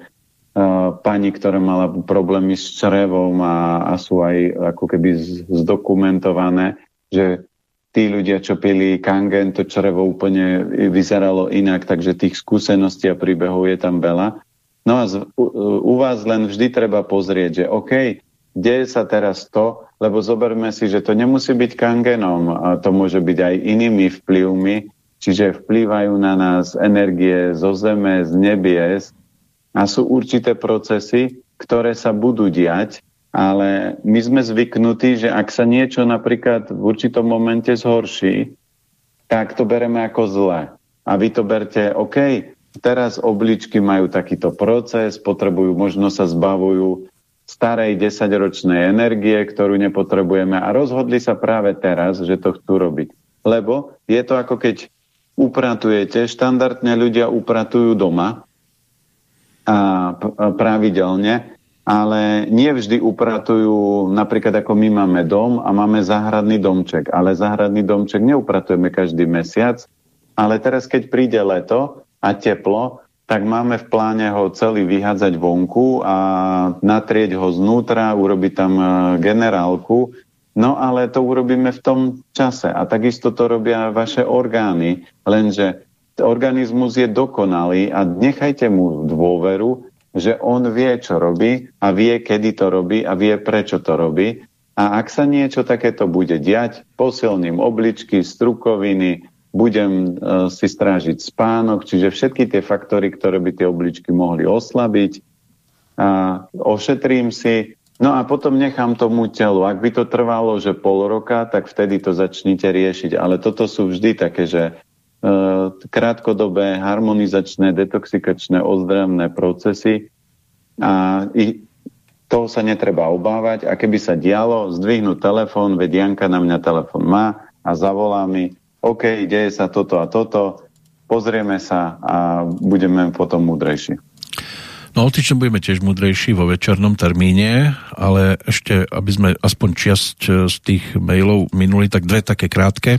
pani, ktorá mala problémy s črevom a, a sú aj ako keby zdokumentované, že tí ľudia, čo pili kangen, to črevo úplne vyzeralo inak, takže tých skúseností a príbehov je tam veľa. No a z, u, u vás len vždy treba pozrieť, že OK, deje sa teraz to, lebo zoberme si, že to nemusí byť kangenom, a to môže byť aj inými vplyvmi, čiže vplývajú na nás energie zo zeme, z nebies, a sú určité procesy, ktoré sa budú diať, ale my sme zvyknutí, že ak sa niečo napríklad v určitom momente zhorší, tak to bereme ako zlé. A vy to berte, OK, teraz obličky majú takýto proces, potrebujú, možno sa zbavujú starej desaťročnej energie, ktorú nepotrebujeme a rozhodli sa práve teraz, že to chcú robiť. Lebo je to ako keď upratujete, štandardne ľudia upratujú doma, a pravidelne, ale nie vždy upratujú, napríklad ako my máme dom a máme záhradný domček, ale záhradný domček neupratujeme každý mesiac, ale teraz keď príde leto a teplo, tak máme v pláne ho celý vyhádzať vonku a natrieť ho znútra, urobiť tam e, generálku, no ale to urobíme v tom čase a takisto to robia vaše orgány, lenže organizmus je dokonalý a nechajte mu dôveru, že on vie, čo robí a vie, kedy to robí a vie, prečo to robí. A ak sa niečo takéto bude diať, posilním obličky, strukoviny, budem uh, si strážiť spánok, čiže všetky tie faktory, ktoré by tie obličky mohli oslabiť, a ošetrím si, no a potom nechám tomu telu. Ak by to trvalo, že pol roka, tak vtedy to začnite riešiť. Ale toto sú vždy také, že E, krátkodobé harmonizačné, detoxikačné, ozdravné procesy a ich, toho sa netreba obávať a keby sa dialo, zdvihnúť telefón, veď Janka na mňa telefón má a zavolá mi, OK, deje sa toto a toto, pozrieme sa a budeme potom múdrejší. No o týždeň budeme tiež múdrejší vo večernom termíne, ale ešte, aby sme aspoň čiasť z tých mailov minuli, tak dve také krátke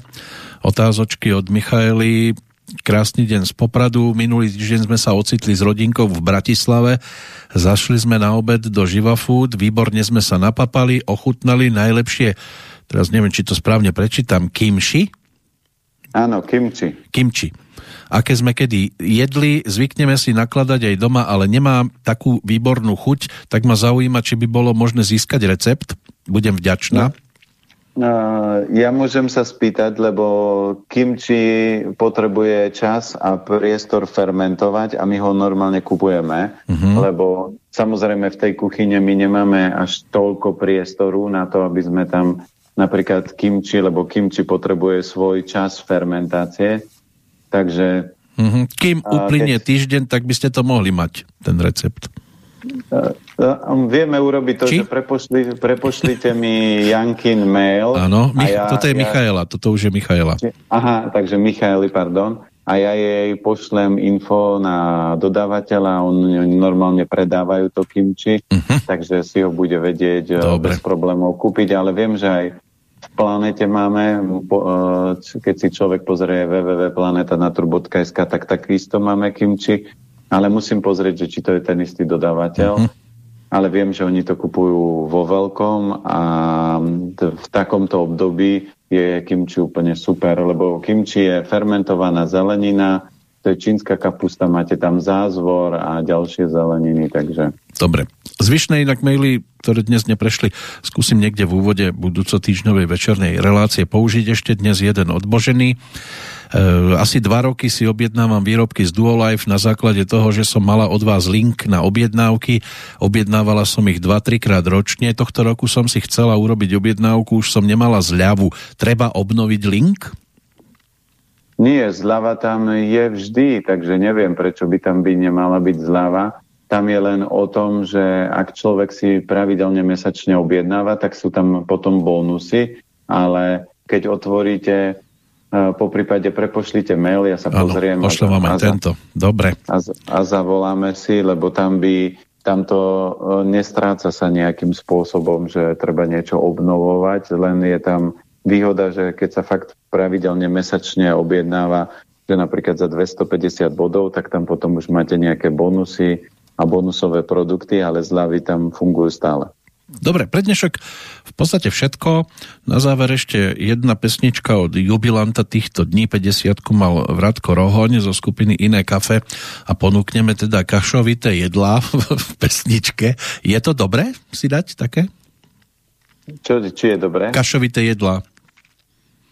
otázočky od Michaely. Krásny deň z Popradu. Minulý týždeň sme sa ocitli s rodinkou v Bratislave. Zašli sme na obed do Živa Food. Výborne sme sa napapali, ochutnali najlepšie teraz neviem, či to správne prečítam, kimchi? Áno, kimchi. Kimchi. Aké sme kedy jedli, zvykneme si nakladať aj doma, ale nemá takú výbornú chuť, tak ma zaujíma, či by bolo možné získať recept. Budem vďačná. No. Ja môžem sa spýtať, lebo kimči potrebuje čas a priestor fermentovať a my ho normálne kupujeme, uh-huh. lebo samozrejme v tej kuchyne my nemáme až toľko priestoru na to, aby sme tam napríklad kimči, lebo kimči potrebuje svoj čas fermentácie, takže... Uh-huh. Kým uplynie keď... týždeň, tak by ste to mohli mať, ten recept. Vieme urobiť to, Či? že prepošli, prepošlite mi Jankin mail. Áno, Mich- ja, toto je ja, Michaela, toto už je Michaela. Aha, takže Michaeli, pardon. A ja jej pošlem info na dodávateľa, on normálne predávajú to kimči, uh-huh. takže si ho bude vedieť uh, Dobre. bez problémov kúpiť, ale viem, že aj planete máme, uh, keď si človek pozrie www.planetanatur.sk, tak takisto máme kimči ale musím pozrieť, že či to je ten istý dodávateľ. Uh-huh. Ale viem, že oni to kupujú vo veľkom a v takomto období je kimči úplne super, lebo kimči je fermentovaná zelenina, to je čínska kapusta, máte tam zázvor a ďalšie zeleniny, takže... Dobre. Zvyšné inak maily, ktoré dnes neprešli, skúsim niekde v úvode budúco týždňovej večernej relácie použiť ešte dnes jeden odbožený. Eh, asi dva roky si objednávam výrobky z Duolife na základe toho, že som mala od vás link na objednávky. Objednávala som ich 2-3 krát ročne. Tohto roku som si chcela urobiť objednávku, už som nemala zľavu. Treba obnoviť link? Nie, zľava tam je vždy, takže neviem, prečo by tam by nemala byť zľava. Tam je len o tom, že ak človek si pravidelne mesačne objednáva, tak sú tam potom bonusy, ale keď otvoríte po prípade prepošlite mail, ja sa pozriem. Pošlem vám aj a, tento. Dobre. A, a zavoláme si, lebo tam by tamto e, nestráca sa nejakým spôsobom, že treba niečo obnovovať, len je tam výhoda, že keď sa fakt pravidelne mesačne objednáva, že napríklad za 250 bodov, tak tam potom už máte nejaké bonusy a bonusové produkty, ale zľavy tam fungujú stále. Dobre, pre dnešok v podstate všetko. Na záver ešte jedna pesnička od jubilanta týchto dní, 50 mal Vratko Rohoň zo skupiny Iné kafe a ponúkneme teda kašovité jedlá v pesničke. Je to dobré si dať také? Čo, či je dobré? Kašovité jedlá.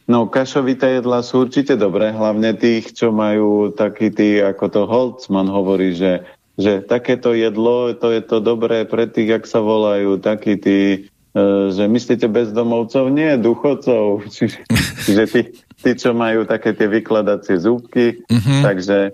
No, kašovité jedlá sú určite dobré, hlavne tých, čo majú taký tí, ako to Holtzman hovorí, že že takéto jedlo, to je to dobré pre tých, ak sa volajú takí tí, e, že myslíte bezdomovcov? Nie, duchodcov. Čiže, čiže tí, tí, čo majú také tie vykladacie zúbky, uh-huh. takže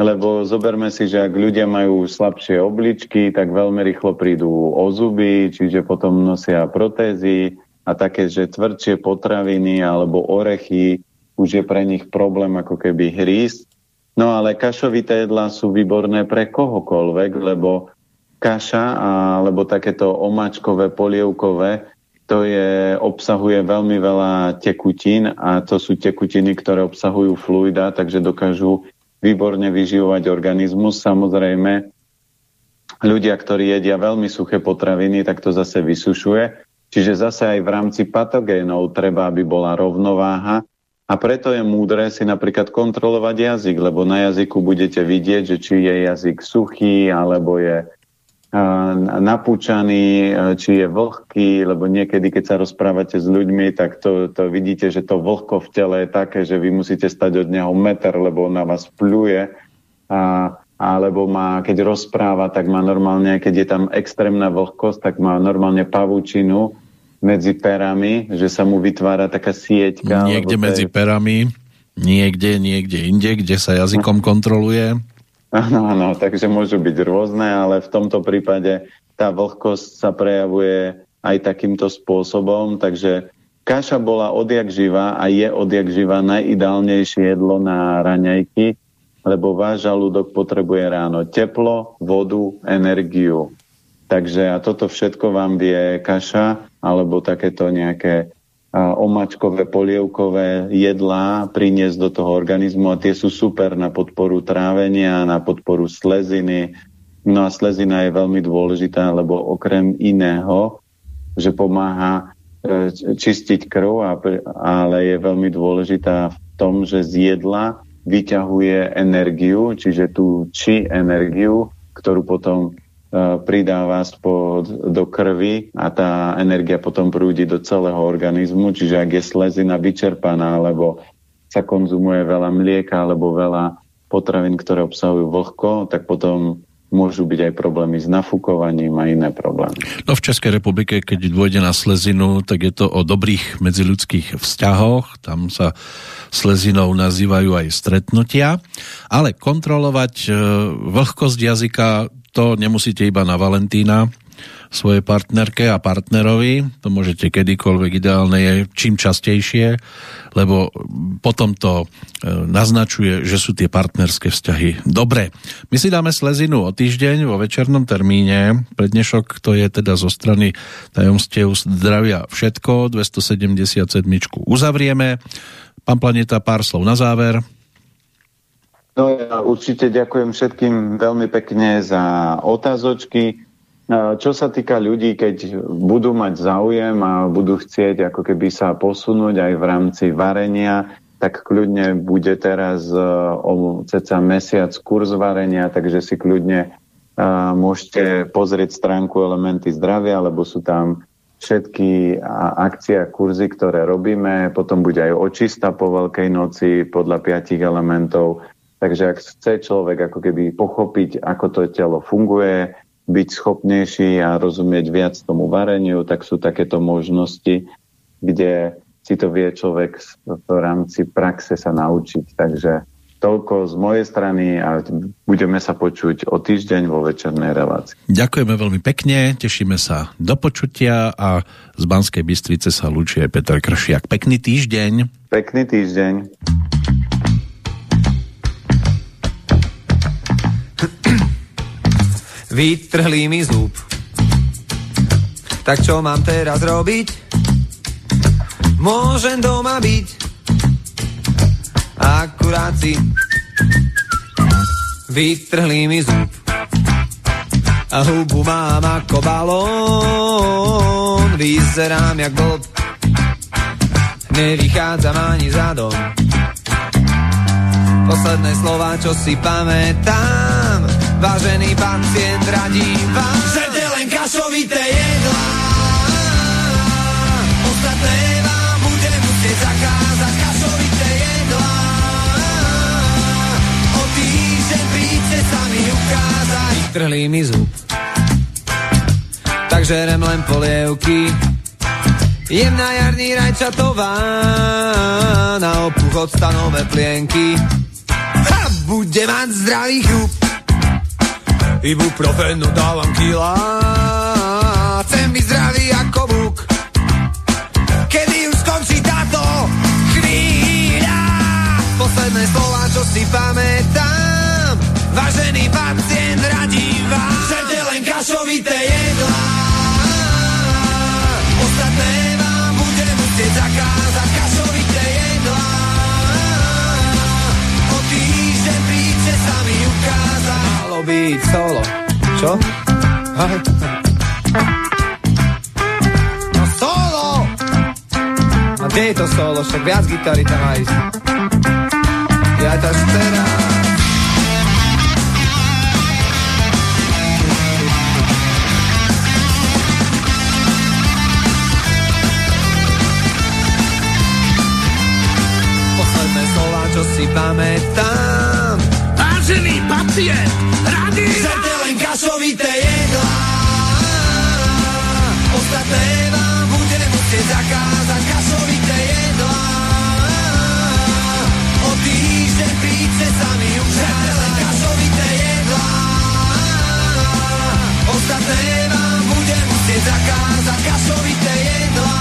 lebo zoberme si, že ak ľudia majú slabšie obličky, tak veľmi rýchlo prídu o zuby, čiže potom nosia protézy a také, že tvrdšie potraviny alebo orechy už je pre nich problém ako keby hrísť No ale kašovité jedlá sú výborné pre kohokoľvek, lebo kaša alebo takéto omáčkové, polievkové, to je, obsahuje veľmi veľa tekutín a to sú tekutiny, ktoré obsahujú fluida, takže dokážu výborne vyživovať organizmus. Samozrejme, ľudia, ktorí jedia veľmi suché potraviny, tak to zase vysušuje. Čiže zase aj v rámci patogénov treba, aby bola rovnováha a preto je múdre si napríklad kontrolovať jazyk, lebo na jazyku budete vidieť, že či je jazyk suchý, alebo je napúčaný, či je vlhký, lebo niekedy, keď sa rozprávate s ľuďmi, tak to, to vidíte, že to vlhko v tele je také, že vy musíte stať od neho meter, lebo on na vás pluje. A, alebo má, keď rozpráva, tak má normálne, keď je tam extrémna vlhkosť, tak má normálne pavúčinu medzi perami, že sa mu vytvára taká sieťka. Niekde medzi je... perami, niekde, niekde inde, kde sa jazykom kontroluje. Áno, áno, takže môžu byť rôzne, ale v tomto prípade tá vlhkosť sa prejavuje aj takýmto spôsobom, takže kaša bola odjak živá a je odjak živá najideálnejšie jedlo na raňajky, lebo váš žalúdok potrebuje ráno teplo, vodu, energiu. Takže a toto všetko vám vie kaša alebo takéto nejaké omačkové, polievkové jedlá priniesť do toho organizmu a tie sú super na podporu trávenia, na podporu sleziny. No a slezina je veľmi dôležitá, lebo okrem iného, že pomáha čistiť krv, ale je veľmi dôležitá v tom, že z jedla vyťahuje energiu, čiže tú či energiu, ktorú potom pridáva spod, do krvi a tá energia potom prúdi do celého organizmu, čiže ak je slezina vyčerpaná, alebo sa konzumuje veľa mlieka alebo veľa potravín, ktoré obsahujú vlhko, tak potom môžu byť aj problémy s nafúkovaním a iné problémy. No v Českej republike, keď dôjde na slezinu, tak je to o dobrých medziludských vzťahoch, tam sa slezinou nazývajú aj stretnutia, ale kontrolovať e, vlhkosť jazyka to nemusíte iba na Valentína svojej partnerke a partnerovi, to môžete kedykoľvek, ideálne je čím častejšie, lebo potom to e, naznačuje, že sú tie partnerské vzťahy dobré. My si dáme slezinu o týždeň vo večernom termíne, prednešok to je teda zo strany tajomstiev zdravia všetko, 277 uzavrieme. Pán Planeta, pár slov na záver. No ja určite ďakujem všetkým veľmi pekne za otázočky. Čo sa týka ľudí, keď budú mať záujem a budú chcieť ako keby sa posunúť aj v rámci varenia, tak kľudne bude teraz e, o ceca mesiac kurz varenia, takže si kľudne môžete pozrieť stránku Elementy zdravia, lebo sú tam všetky akcie a kurzy, ktoré robíme. Potom bude aj očista po Veľkej noci podľa piatich elementov Takže ak chce človek ako keby pochopiť, ako to telo funguje, byť schopnejší a rozumieť viac tomu vareniu, tak sú takéto možnosti, kde si to vie človek v rámci praxe sa naučiť. Takže toľko z mojej strany a budeme sa počuť o týždeň vo večernej relácii. Ďakujeme veľmi pekne, tešíme sa do počutia a z Banskej Bystrice sa lúči aj Peter Kršiak. Pekný týždeň. Pekný týždeň. Vytrhli mi zub. Tak čo mám teraz robiť? Môžem doma byť. Akurát si vytrhli mi zub. A hubu mám ako balón. Vyzerám jak blb. Nevychádzam ani zadom. Posledné slova, čo si pamätám Vážený pacient, radím vám. Že len kašovité jedlá. Ostatné vám budem musieť zakázať Kašovité jedlá. O týždeň príďte sa mi ukázať. Vytrhli mi zub. Takže rem len polievky. Jemná jarní rajčatová Na opuch odstanové plienky. Bude mať zdravý chrup. Ibuprofenu dávam kila, chcem byť zdravý ako buk. Kedy už skončí táto chvíľa? Posledné slova, čo si pamätám, vážený pacient, radím vám, že len kašovité jedlá. Malo byť solo. Čo? Aj. No solo! A kde je to solo? Však viac gitary tam aj. Ja to teraz. Posledné slova, čo si pamätám vážený pacient, rady Chcete len kašovité jedlá, ostatné vám bude musieť zakázať kašovité jedlá. O týždeň príďte sami už Chcete len kašovité jedlá, ostatné vám bude musieť zakázať kasovité jedlá.